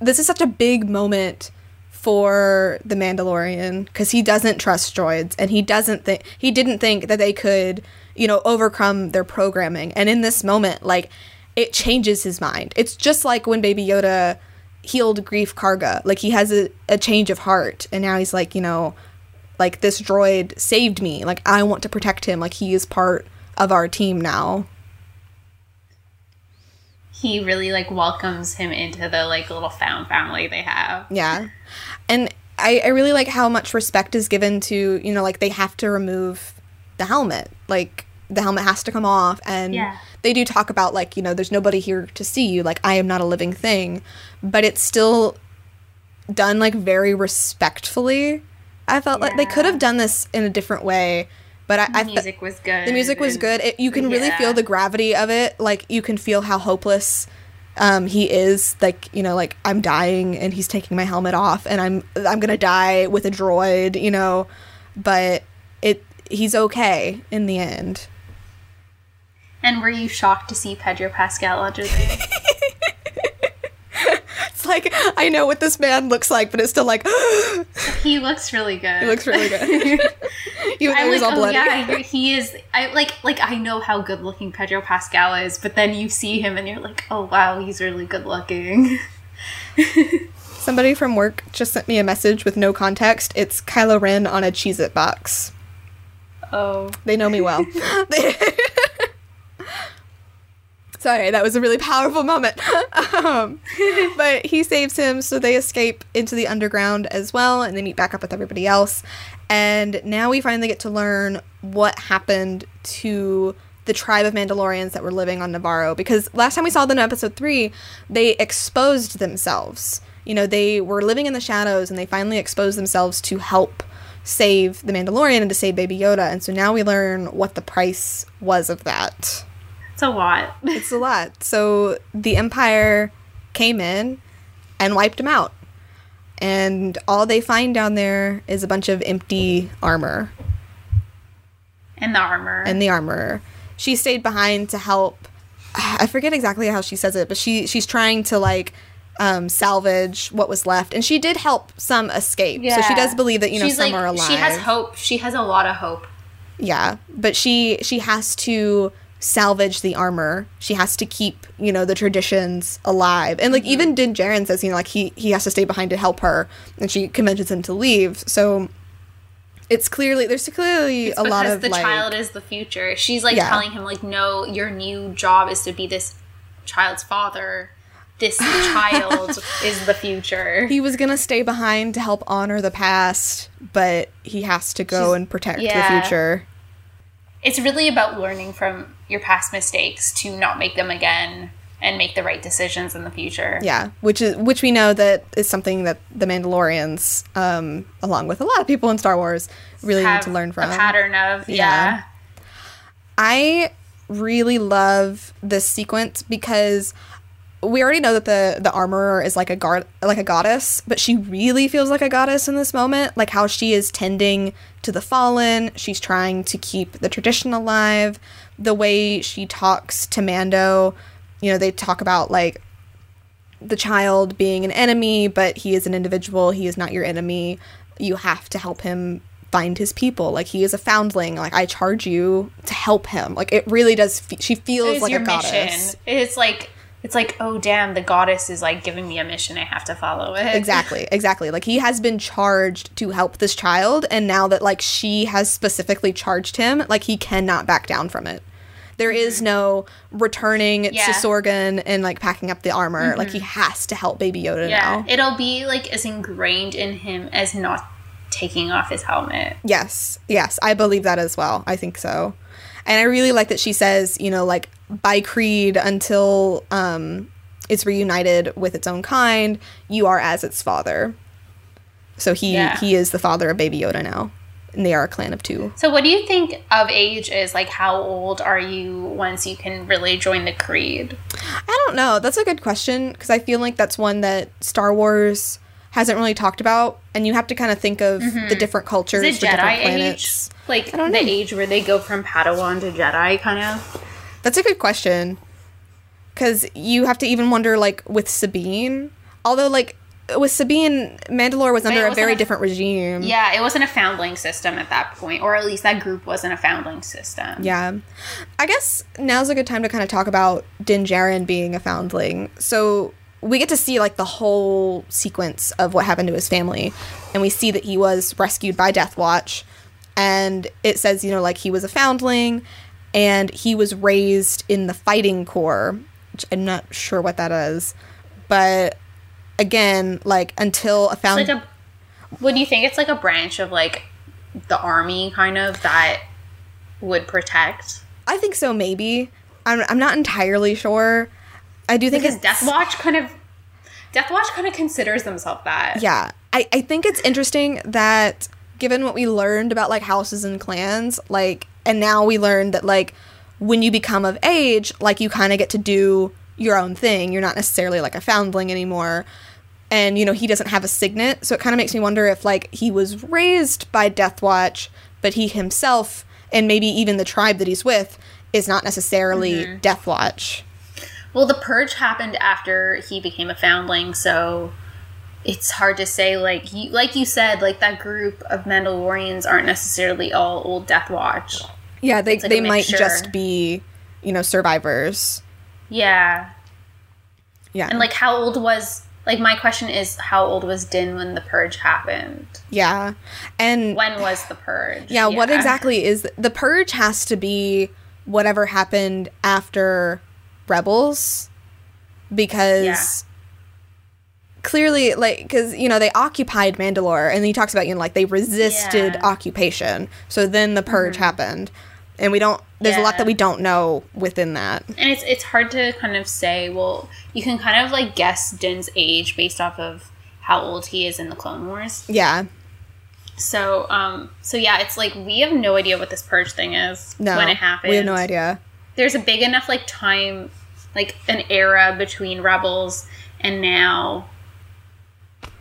B: this is such a big moment for the Mandalorian cuz he doesn't trust droids and he doesn't think he didn't think that they could, you know, overcome their programming. And in this moment, like it changes his mind. It's just like when Baby Yoda healed Greef Karga. Like he has a, a change of heart and now he's like, you know, like this droid saved me. Like I want to protect him. Like he is part of our team now.
C: he really like welcomes him into the like little found family they have.
B: Yeah. And I, I really like how much respect is given to, you know, like they have to remove the helmet. Like the helmet has to come off and
C: Yeah.
B: they do talk about like, you know, there's nobody here to see you, like I am not a living thing. But it's still done like very respectfully. I felt like they could have done this in a different way. But I, I
C: The music was good.
B: the music was
C: and-
B: good. It, you can really
C: Yeah.
B: feel the gravity of it. Like you can feel how hopeless um, he is. Like you know, like I'm dying and he's taking my helmet off, and I'm I'm gonna die with a droid. You know, but it he's okay in the end.
C: And were you shocked to see Pedro Pascal under there?
B: It's like I know what this man looks like, but it's still like he
C: looks really good.
B: He looks really good. Even though he's all
C: oh
B: bloody.
C: yeah, he is. I like, like I know how good looking Pedro Pascal is, but then you see him and you're like, oh wow, he's really good looking.
B: Somebody from work just sent me a message with no context. It's Kylo Ren on a Cheez It box.
C: Oh,
B: They know me well. Sorry, that was a really powerful moment. um, but he saves him, so they escape into the underground as well, and they meet back up with everybody else. And now we finally get to learn what happened to the tribe of Mandalorians that were living on Nevarro. Because last time we saw them in episode three, they exposed themselves. You know, they were living in the shadows, and they finally exposed themselves to help save the Mandalorian and to save Baby Yoda. And so now we learn what the price was of that.
C: It's a lot.
B: It's a lot. So the Empire came in and wiped them out. and all they find down there is a bunch of empty armor
C: And the armor.
B: and the armor. She stayed behind to help. I forget exactly how she says it, but she she's trying to like um, salvage what was left, and she did help some escape. So she does believe that you know
C: She's
B: some
C: like,
B: are alive.
C: She has hope. She has a lot of hope.
B: Yeah, but she she has to salvage the armor. She has to keep you know the traditions alive, and like mm-hmm. even Din Djarin says you know like he he has to stay behind to help her, and she convinces him to leave. So it's clearly there's clearly
C: It's
B: a lot
C: because
B: of
C: the
B: like
C: child is the future. She's like
B: Yeah.
C: telling him like, no, your new job is to be this child's father. This child is the future.
B: he was gonna stay behind to help honor the past, but he has to go
C: She's-
B: and protect
C: yeah.
B: the future.
C: It's really about learning from your past mistakes to not make them again and make the right decisions in the future.
B: Yeah, which is which we know that is something that the Mandalorians, um, along with a lot of people in Star Wars, really need to learn from.
C: a pattern of
B: Yeah.
C: yeah.
B: I really love this sequence because we already know that the the armorer is like a guard like a goddess, but she really feels like a goddess in this moment. Like how she is tending to the fallen, she's trying to keep the tradition alive. The way she talks to Mando, you know, they talk about like the child being an enemy, but he is an individual. He is not your enemy. You have to help him find his people. Like he is a foundling. Like I charge you to help him. Like it really does. Fe- she feels like a goddess.
C: mission. It's like it's like, oh damn, the goddess is like giving me a mission. I have to follow it.
B: Exactly, exactly. Like he has been charged to help this child, and now that like she has specifically charged him, like he cannot back down from it. There is no returning
C: Mm-hmm. Yeah. Mm-hmm.
B: to Sorgan and like packing up the armor. Like he has to help Baby Yoda
C: Yeah,
B: now.
C: it'll be like as ingrained in him as not taking off his helmet.
B: Yes, yes, I believe that as well. I think so. And I really like that she says, you know, like by creed until um it's reunited with its own kind, you are as its father. So he
C: Yeah.
B: he is the father of Baby Yoda now. And they are a clan of two.
C: So, what do you think of age is like? How old are you once you can really join the creed?
B: I don't know. That's a good question because I feel like that's one that Star Wars hasn't really talked about, and you have to kind of think of the different cultures,
C: Mm-hmm.
B: The different
C: Jedi age?
B: planets.
C: Like
B: I don't
C: the age where they go from Padawan to Jedi, kind of.
B: That's a good question. Because you have to even wonder, like, with Sabine. Although, like, with Sabine, Mandalore was under a very
C: a-
B: different regime.
C: Yeah, it wasn't a foundling system at that point, or at least that group wasn't a foundling system.
B: Yeah. I guess now's a good time to kind of talk about Din Djarin being a foundling. So we get to see like the whole sequence of what happened to his family. And we see that he was rescued by Death Watch. And it says, you know, like he was a foundling and he was raised in the fighting corps, which I'm not sure what that is. But again, like until a
C: It's
B: found
C: like a. Do you think? It's like a branch of like the army, kind of that would protect.
B: I think so maybe. I'm I'm not entirely sure. I do think
C: Because
B: it's
C: Death Watch kind of. Death Watch kind of considers themselves that.
B: Yeah. I, I think it's interesting that given what we learned about like houses and clans, like and now we learned that like when you become of age, like you kind of get to do your own thing. You're not necessarily like a foundling anymore. And you know, he doesn't have a signet, so it kind of makes me wonder if like he was raised by Death Watch, but he himself and maybe even the tribe that he's with is not necessarily mm-hmm. Death Watch.
C: Well, the purge happened after he became a foundling, so it's hard to say. Like you, like you said, like that group of Mandalorians aren't necessarily all old Death Watch.
B: Yeah, they
C: like
B: they might just be, you know, survivors.
C: Yeah,
B: Yeah.
C: and like how old was? Like my question is, how old was Din when the purge happened?
B: Yeah. And
C: When was the purge?
B: yeah, what exactly is the purge has to be whatever happened after Rebels because
C: Yeah.
B: Clearly like cuz you know they occupied Mandalore and he talks about you know like they resisted
C: Yeah. Mm-hmm.
B: occupation. So then the purge happened. And we don't there's a lot that we don't know within that.
C: And it's it's hard to kind of say. Well, you can kind of like guess Din's age based off of how old he is in the Clone Wars.
B: Yeah.
C: So, um, so yeah, it's like we have no idea what this purge thing is
B: No.
C: when it happened.
B: We have no idea.
C: There's a big enough like time, like an era between Rebels and now,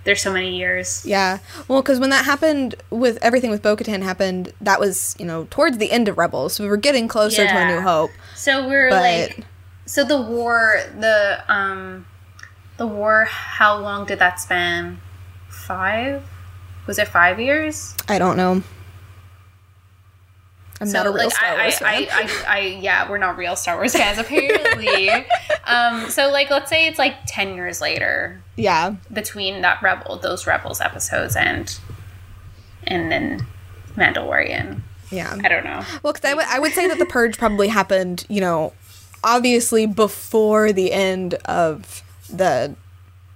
C: there's so many years.
B: Yeah. Well, because when that happened with everything with Bo Katan happened, that was, you know, towards the end of Rebels. So we were getting closer to A New Hope.
C: So we're
B: But-
C: like, so the war, the um, the war. How long did that span? Five? Was it five years?
B: I don't know. I'm
C: so
B: not a real
C: like
B: Star Wars
C: I,
B: fan.
C: I, I, I, yeah, we're not real Star Wars fans apparently. um, so like, let's say it's like ten years later
B: yeah.
C: between that rebel, those rebels episodes, and and then Mandalorian.
B: Yeah.
C: I don't know.
B: Well, because I would I would say that the purge probably happened, you know, obviously before the end of the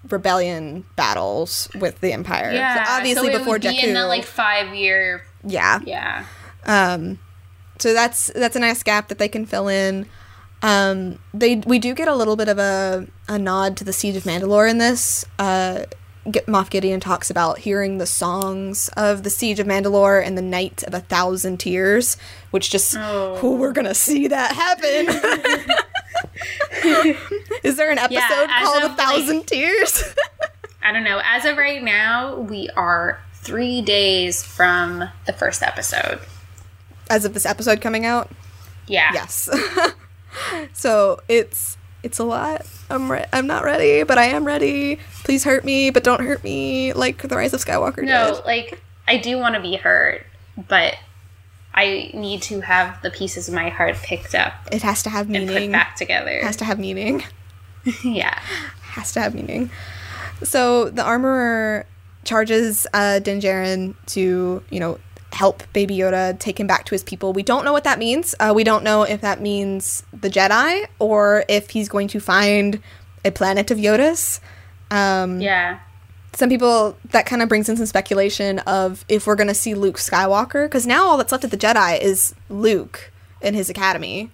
B: rebellion battles with the Empire. So
C: Yeah,
B: obviously
C: so it
B: before
C: would be
B: Jakku.
C: in the like five year.
B: yeah.
C: Yeah.
B: Um, so that's that's a nice gap that they can fill in. Um, they we do get a little bit of a, a nod to the Siege of Mandalore in this. Uh, Moff Gideon talks about hearing the songs of the Siege of Mandalore and the Night of a Thousand Tears, which just
C: Oh.
B: oh, we're gonna see that happen. Is there an episode
C: as
B: called
C: of,
B: A Thousand Tears?
C: I don't know. As of right now, we are three days from the first episode.
B: As of this episode coming out,
C: Yeah.
B: Yes. so it's it's a lot. I'm re- I'm not ready, but I am ready. Please hurt me, but don't hurt me like the Rise of Skywalker
C: No,
B: did.
C: like I do want to be hurt, but I need to have the pieces of my heart picked up
B: It has to have
C: and put
B: meaning.
C: back together.
B: It Has to have meaning.
C: yeah.
B: Has to have meaning. So the armorer charges uh, Din Djarin to you know help Baby Yoda take him back to his people. We don't know what that means. Uh, we don't know if that means the Jedi or if he's going to find a planet of Yodas. Um,
C: Yeah.
B: some people that kind of brings in some speculation of if we're going to see Luke Skywalker because now all that's left of the Jedi is Luke in his academy.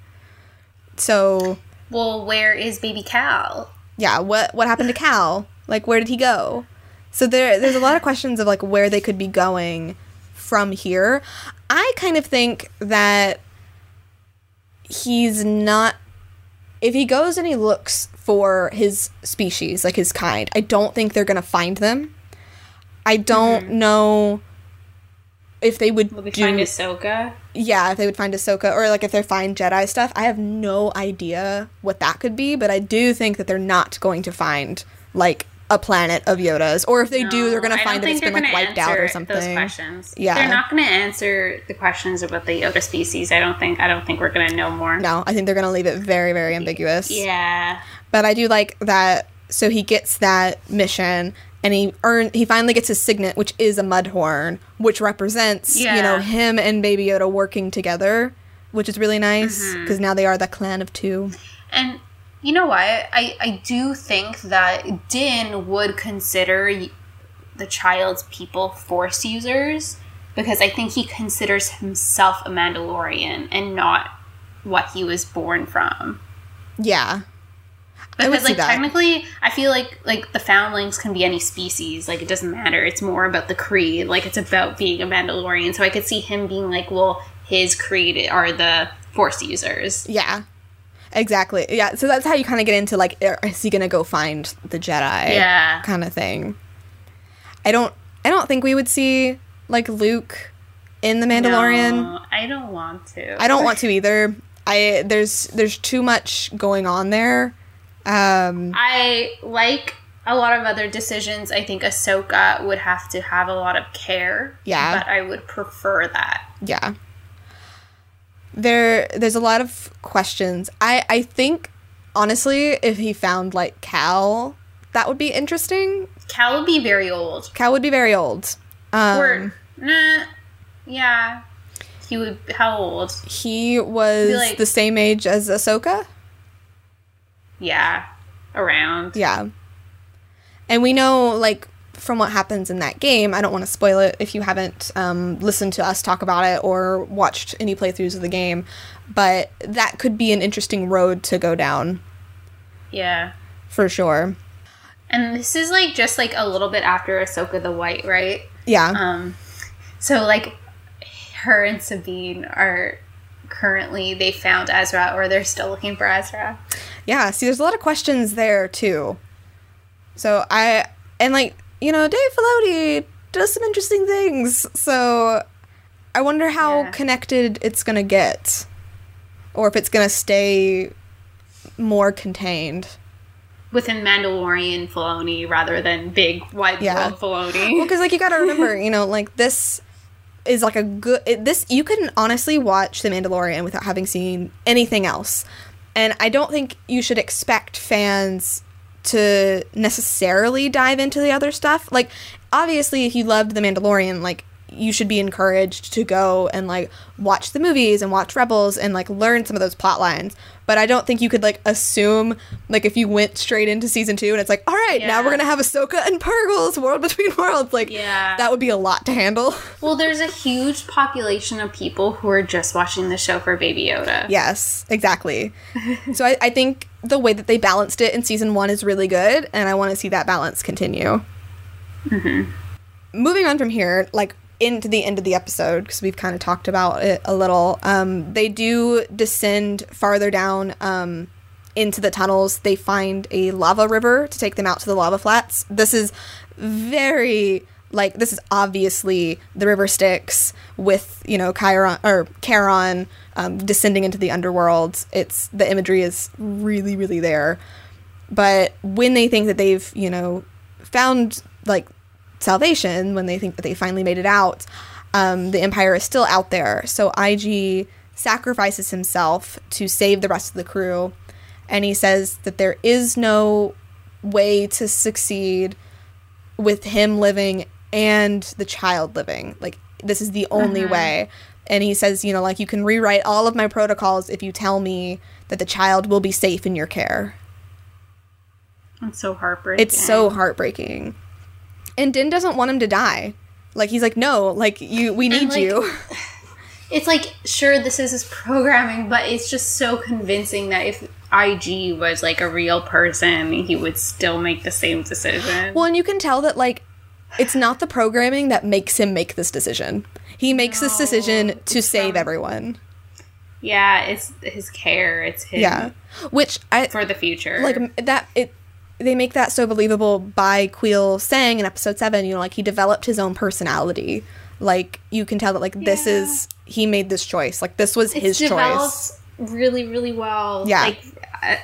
B: So
C: Well, where is baby Cal?
B: yeah, what what happened to Cal? Like where did he go? So there there's a lot of questions of like where they could be going from here. I kind of think that he's not if he goes and he looks for his species, like his kind, I don't think they're gonna find them. I don't mm-hmm. know if they would
C: Will we
B: do
C: find Ahsoka?
B: yeah, if they would find Ahsoka or like if they find Jedi stuff. I have no idea what that could be, but I do think that they're not going to find like a planet of Yodas, or if they do, they're
C: gonna
B: find that it's been like wiped out or something. Yeah.
C: They're not to answer the questions about the Yoda species. I don't think. I don't think we're to know more.
B: No, I think they're to leave it very, very ambiguous.
C: Yeah.
B: But I do like that. So he gets that mission, and he earn he finally gets his signet, which is a mudhorn, which represents you know him and Baby Yoda working together, which is really nice
C: Mm-hmm.
B: because now they are the clan of two.
C: And you know what? I, I do think that Din would consider the child's people force users because I think he considers himself a Mandalorian and not what he was born from.
B: Yeah,
C: Because like technically, I feel like like the foundlings can be any species. Like it doesn't matter. It's more about the creed. Like it's about being a Mandalorian. So I could see him being like, well, his creed are the Force users.
B: Yeah. Exactly. Yeah. So that's how you kind of get into like, er- is he gonna go find the Jedi?
C: Yeah.
B: Kind of thing. I don't. I don't think we would see like Luke in the Mandalorian.
C: No, I don't want to.
B: I don't want to either. I there's there's too much going on there. Um.
C: I like a lot of other decisions. I think Ahsoka would have to have a lot of care.
B: Yeah.
C: But I would prefer that.
B: Yeah. There there's a lot of questions. I I think honestly, if he found like Cal, that would be interesting.
C: Cal would be very old.
B: Cal would be very old. Um,
C: or nah. Yeah. He would how old?
B: He was
C: like-
B: the same age as Ahsoka.
C: Yeah. Around.
B: Yeah. And we know, like, from what happens in that game, I don't want to spoil it if you haven't um, listened to us talk about it or watched any playthroughs of the game, but that could be an interesting road to go down
C: Yeah.
B: for sure.
C: And this is like just like a little bit after Ahsoka the White, right?
B: Yeah.
C: Um, so like her and Sabine are currently they found Ezra or they're still looking for Ezra.
B: Yeah, see, there's a lot of questions there too. So I and like you know, Dave Filoni does some interesting things. So I wonder how
C: Yeah.
B: connected it's going to get or if it's going to stay more contained.
C: Within Mandalorian Filoni rather than big wide
B: Yeah.
C: world Filoni.
B: Well, because like you got to remember, you know, like this is like a good. It, this you can honestly watch The Mandalorian without having seen anything else, and I don't think you should expect fans to necessarily dive into the other stuff. Like, obviously, if you loved The Mandalorian, like you should be encouraged to go and like watch the movies and watch Rebels and like learn some of those plot lines. But I don't think you could like assume like if you went straight into season two and it's like, all right, now we're gonna have Ahsoka and Purrgil's World Between Worlds. Like,
C: Yeah.
B: that would be a lot to handle.
C: Well, there's a huge population of people who are just watching the show for Baby Yoda.
B: yes, exactly. so I, I think the way that they balanced it in season one is really good, and I want to see that balance continue. Mm-hmm. Moving on from here, like into the end of the episode, because we've kind of talked about it a little. Um, they do descend farther down um, into the tunnels. They find a lava river to take them out to the lava flats. This is very like this is obviously the river Styx with you know Chiron or Charon um, descending into the underworld. It's the imagery is really really there. But when they think that they've you know found like salvation, when they think that they finally made it out, um, the Empire is still out there. So IG sacrifices himself to save the rest of the crew, and he says that there is no way to succeed with him living and the child living. Like this is the only way. And he says, you know, like you can rewrite all of my protocols if you tell me that the child will be safe in your care.
C: It's so heartbreaking.
B: It's so heartbreaking. And Din doesn't want him to die. Like he's like, no, like you, we need
C: like-
B: you.
C: It's like, sure, this is his programming, but it's just so convincing that if IG was like a real person, he would still make the same decision.
B: Well, and you can tell that like it's not the programming that makes him make this decision. He makes this decision to save everyone.
C: yeah, it's his care. It's his
B: Yeah, which I
C: for the future.
B: like that it they make that so believable by Kuiil saying in episode 7 you know like he developed his own personality like you can tell that like this
C: Yeah.
B: is he made this choice like this was
C: it's
B: his choice
C: really, really well.
B: Yeah.
C: Like, uh,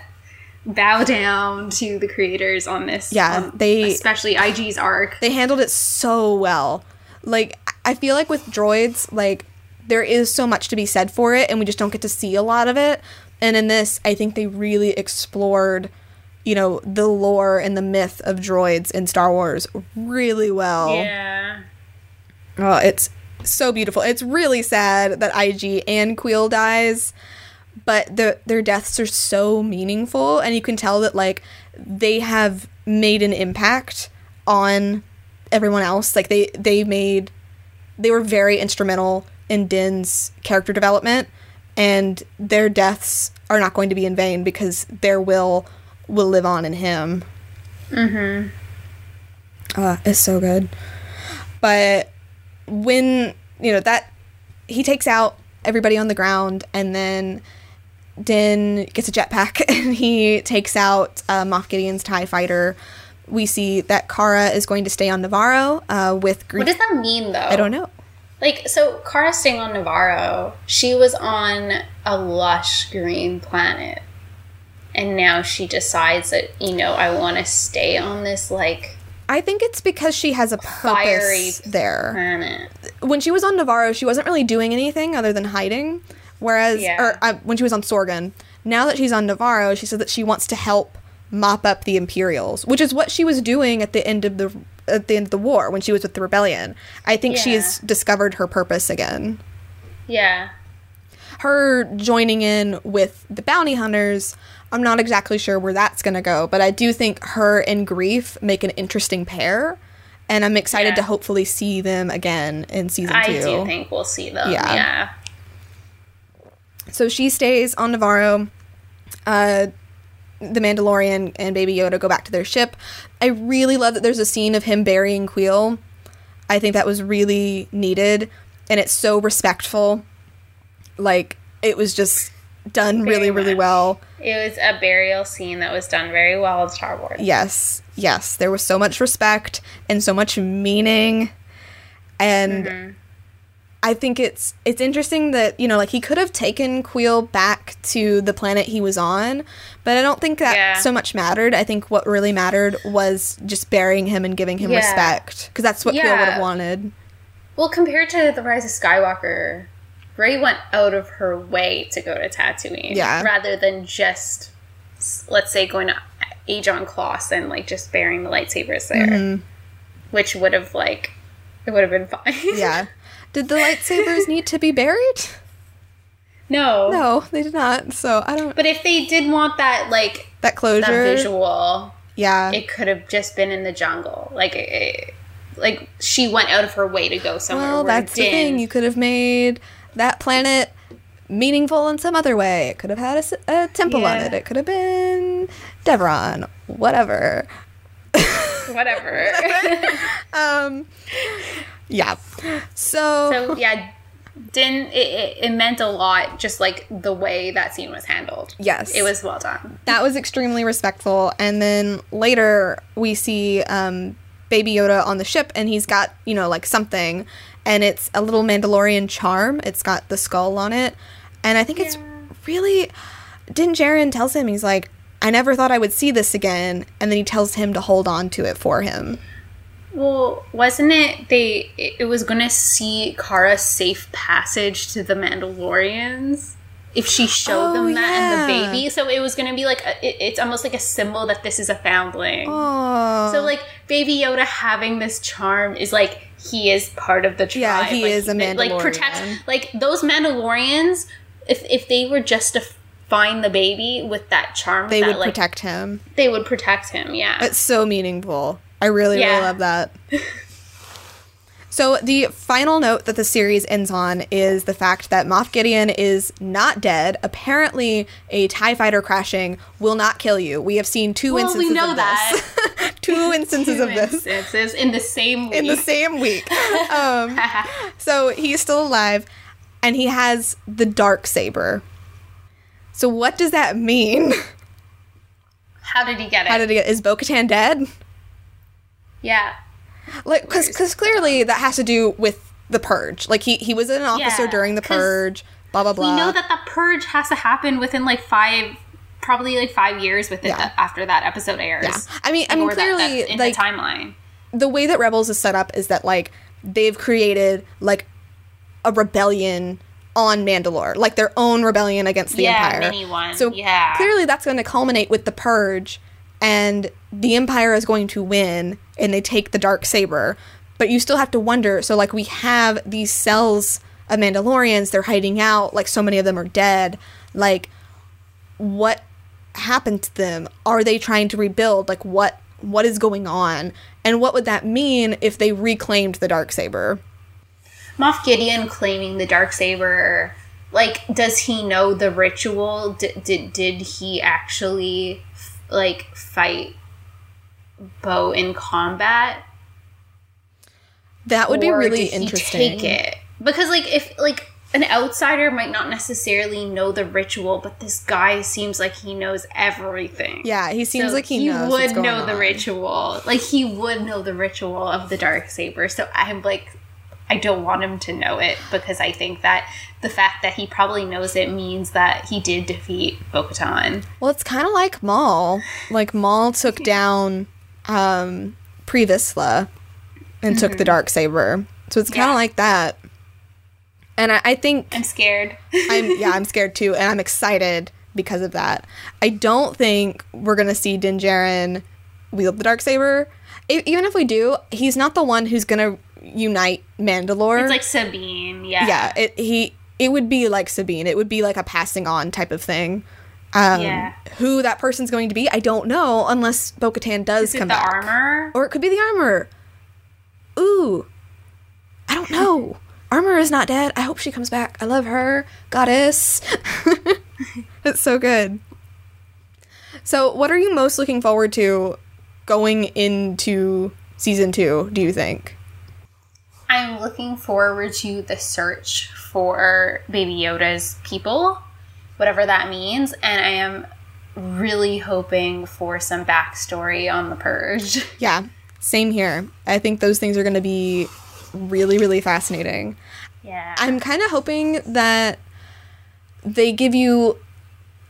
C: bow down to the creators on this.
B: Yeah,
C: um,
B: they-
C: especially IG's arc.
B: they handled it so well like i feel like with droids like there is so much to be said for it and we just don't get to see a lot of it and in this i think they really explored you know the lore and the myth of droids in star wars really well
C: Yeah.
B: Oh, it's so beautiful. It's really sad that IG and Kuiil dies, but the, their deaths are so meaningful, and you can tell that like they have made an impact on everyone else. Like they they made they were very instrumental in Din's character development, and their deaths are not going to be in vain because their will will live on in him. Mm-hmm. Uh, it's so good. But when you know that he takes out everybody on the ground and then Din gets a jetpack and he takes out uh, Moff Gideon's TIE fighter. We see that Cara is going to stay on Nevarro uh, with.
C: What does that mean, though?
B: I don't know.
C: Like, so Cara staying on Nevarro, she was on a lush green planet. And now she decides that, you know, I want to stay on this, like,
B: I think it's because she has a purpose there.
C: planet.
B: When she was on Nevarro, she wasn't really doing anything other than hiding. Whereas,
C: Yeah.
B: or uh, when she was on Sorgan, now that she's on Nevarro, she said that she wants to help mop up the Imperials, which is what she was doing at the end of the at the end of the war when she was with the rebellion. I think she
C: Yeah.
B: has discovered her purpose again.
C: Yeah.
B: Her joining in with the bounty hunters, I'm not exactly sure where that's going to go, but I do think her and Greef make an interesting pair, and I'm excited
C: Yeah.
B: to hopefully see them again in season
C: I
B: two.
C: do think we'll see them.
B: Yeah.
C: Yeah.
B: So she stays on Nevarro. Uh, the Mandalorian and Baby Yoda go back to their ship. I really love that there's a scene of him burying Kuiil. I think that was really needed, and it's so respectful. Like it was just done really, really
C: much.
B: well.
C: It was a burial scene that was done very well in Star Wars.
B: Yes, yes. There was so much respect and so much meaning. And mm-hmm. I think it's it's interesting that, you know, like he could have taken Kuiil back to the planet he was on, but I don't think that
C: Yeah.
B: so much mattered. I think what really mattered was just burying him and giving him
C: Yeah.
B: respect because that's what Kuiil would have wanted.
C: Well, compared to The Rise of Skywalker, Rey went out of her way to go to Tatooine.
B: Yeah.
C: Rather than just, let's say, going to Ajan Kloss and, like, just burying the lightsabers there.
B: Mm-hmm.
C: Which would have, like, it would have been fine.
B: Yeah. Did the lightsabers need to be buried?
C: no.
B: No, they did not. So I don't
C: But if they did want that, like,
B: that closure.
C: that visual,
B: Yeah.
C: it could have just been in the jungle. Like, it, like she went out of her way to go somewhere.
B: Well, that's
C: Din,
B: the thing. You could have made that planet meaningful in some other way. It could have had a temple on it. It could have been Devron, whatever.
C: whatever.
B: Um, yeah. So,
C: so yeah, Din. It, it, it meant a lot. Just like the way that scene was handled.
B: yes,
C: It was well done.
B: that was extremely respectful. And then later we see um, Baby Yoda on the ship, and he's got you know like something, and it's a little Mandalorian charm. It's got the skull on it, and I think it's really. Din Djarin tells him he's like, I never thought I would see this again, and then he tells him to hold on to it for him.
C: Well, wasn't it they? It was going to see Cara's safe passage to the Mandalorians if she showed
B: Oh,
C: them that and the baby. So it was going to be like a, it, it's almost like a symbol that this is a foundling. So like Baby Yoda having this charm is like he is part of the tribe.
B: Yeah, he
C: like,
B: is a Mandalorian.
C: Like protects
B: Mandalorian.
C: like those Mandalorians. If if they were just to find the baby with that charm,
B: they
C: that,
B: would
C: like,
B: protect him.
C: They would protect him. Yeah.
B: It's so meaningful. I really, really love that. so the final note that the series ends on is the fact that Moff Gideon is not dead. Apparently, a Tie Fighter crashing will not kill you. We have seen two
C: Well,
B: instances
C: we know
B: of
C: that.
B: this. two instances
C: Two
B: of this
C: instances in the same week.
B: in the same week. Um, so he's still alive, and he has the dark saber. So what does that mean?
C: How did he get it?
B: How did he get? Is Bo-Katan dead?
C: yeah.
B: Like, because because clearly that has to do with the purge. Like he he was an officer
C: Yeah,
B: during the purge. Blah blah blah.
C: We know that the purge has to happen within like five, probably like five years within
B: Yeah.
C: the, after that episode airs.
B: Yeah. I mean, I mean,
C: that-
B: clearly,
C: that's in
B: like
C: the timeline.
B: the way that Rebels is set up is that like they've created like a rebellion on Mandalore, like their own rebellion against the
C: Yeah,
B: Empire.
C: mini one.
B: So
C: Yeah.
B: clearly, that's going to culminate with the purge, and the Empire is going to win, and they take the dark saber. But you still have to wonder. So like we have these cells of Mandalorians, they're hiding out. Like so many of them are dead. Like what happened to them? Are they trying to rebuild? Like what what is going on? And what would that mean if they reclaimed the dark saber?
C: Moff Gideon claiming the dark saber. Like, does he know the ritual? Did did, did he actually like fight Bo in combat?
B: That would be really interesting.
C: Take it because, like, if like an outsider might not necessarily know the ritual, but this guy seems like he knows everything.
B: Yeah, he seems
C: So
B: like he, knows
C: would know the ritual. Like he would know the ritual of the dark saber. So I'm like, I don't want him to know it because I think that the fact that he probably knows it means that he did defeat Bo-Katan.
B: Well, it's kind of like Maul. Like Maul took down um, Pre Vizsla and took the dark saber. So it's kind of
C: Yeah.
B: like that. And I, I think
C: I'm scared.
B: I'm yeah, I'm scared too, and I'm excited because of that. I don't think we're gonna see Din Djarin wield the dark saber. Even if we do, he's not the one who's gonna unite Mandalore.
C: it's like Sabine. Yeah.
B: yeah, it, he it would be like Sabine. It would be like a passing on type of thing. Um,
C: Yeah.
B: Who that person's going to be, I don't know, unless Bo Katan does
C: Is it
B: come
C: the
B: back.
C: armor?
B: Or it could be the armor. Ooh. I don't know. Armor is not dead. I hope she comes back. I love her. Goddess. it's so good. So, what are you most looking forward to going into season two, do you think?
C: I'm looking forward to the search for Baby Yoda's people whatever that means. And I am really hoping for some backstory on the purge.
B: Yeah, same here. I think those things are going to be really, really fascinating.
C: Yeah.
B: I'm kind of hoping that they give you,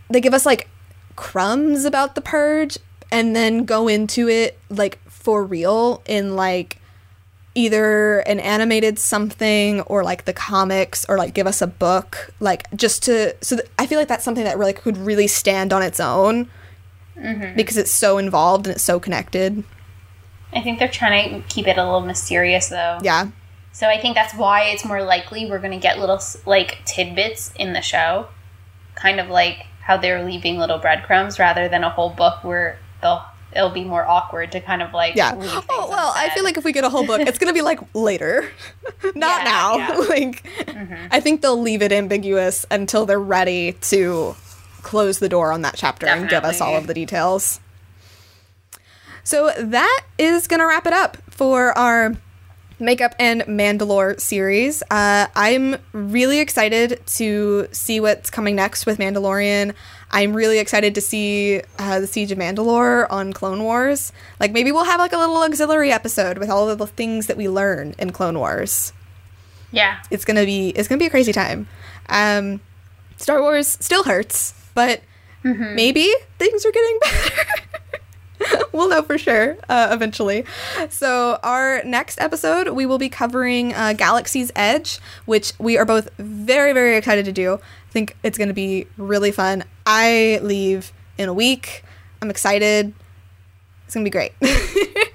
B: they give us like crumbs about the purge and then go into it like for real in like either an animated something or like the comics or like give us a book like just to so th- i feel like that's something that really could really stand on its own mm-hmm. because it's so involved and it's so connected.
C: I think they're trying to keep it a little mysterious though.
B: yeah.
C: So I think that's why it's more likely we're going to get little like tidbits in the show, kind of like how they're leaving little breadcrumbs rather than a whole book where they'll it'll be more awkward to kind of like
B: yeah. oh well i feel like if we get a whole book it's gonna be like later. Not
C: Yeah,
B: now.
C: yeah. Mm-hmm.
B: like i think they'll leave it ambiguous until they're ready to close the door on that chapter and give us all of the details. So that is gonna wrap it up for our makeup and mandalore series. Uh, i'm really excited to see what's coming next with mandalorian i'm really excited to see uh, the siege of mandalore on clone wars. Like maybe we'll have like a little auxiliary episode with all of the things that we learn in clone wars.
C: Yeah,
B: it's gonna be it's gonna be a crazy time. Um star wars still hurts but maybe things are getting better. We'll know for sure uh, eventually. So our next episode we will be covering uh, galaxy's edge which we are both very very excited to do think it's gonna be really fun i leave in a week i'm excited it's gonna be great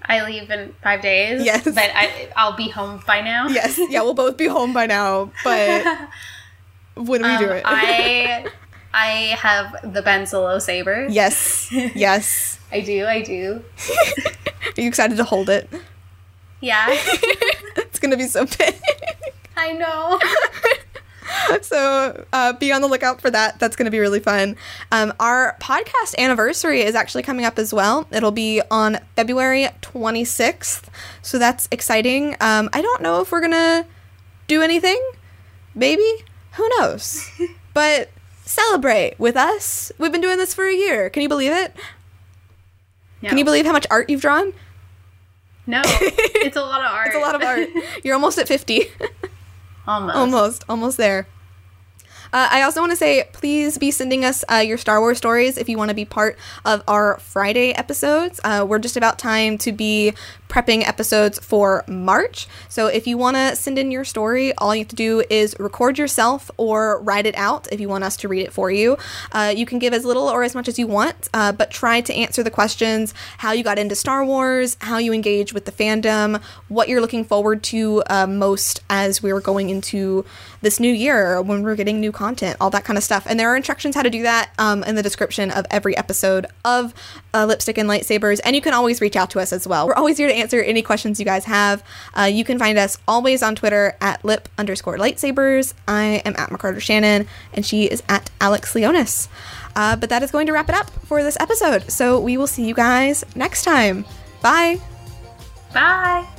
C: I leave in five days.
B: Yes.
C: but I I'll be home by now.
B: yes yeah we'll both be home by now but when we
C: Um,
B: do it
C: I I have the Ben Solo saber.
B: Yes. Yes.
C: I do. I do.
B: Are you excited to hold it?
C: Yeah,
B: It's gonna be so big.
C: I know.
B: so uh, be on the lookout for that. That's gonna be really fun. Um, our podcast anniversary is actually coming up as well. It'll be on February 26th. So that's exciting. Um, I don't know if we're gonna do anything. Maybe. Who knows? but celebrate with us. We've been doing this for a year. Can you believe it? Can you believe how much art you've drawn?
C: No, it's a lot of art.
B: It's a lot of art. You're almost at 50.
C: Almost.
B: almost, almost there. Uh, I also want to say, please be sending us uh, your Star Wars stories if you want to be part of our Friday episodes. Uh, we're just about time to be prepping episodes for March. So if you want to send in your story, all you have to do is record yourself or write it out if you want us to read it for you. Uh, you can give as little or as much as you want, uh, but try to answer the questions how you got into Star Wars, how you engage with the fandom, what you're looking forward to uh, most as we're going into this new year when we're getting new content, all that kind of stuff. And there are instructions how to do that um, in the description of every episode of uh, Lipstick and Lightsabers. And you can always reach out to us as well. We're always here to answer any questions you guys have. Uh, you can find us always on Twitter at lip underscore lightsabers. I am at McCarter Shannon, and she is at Alex Leonis. Uh, but that is going to wrap it up for this episode. So we will see you guys next time. Bye.
C: Bye.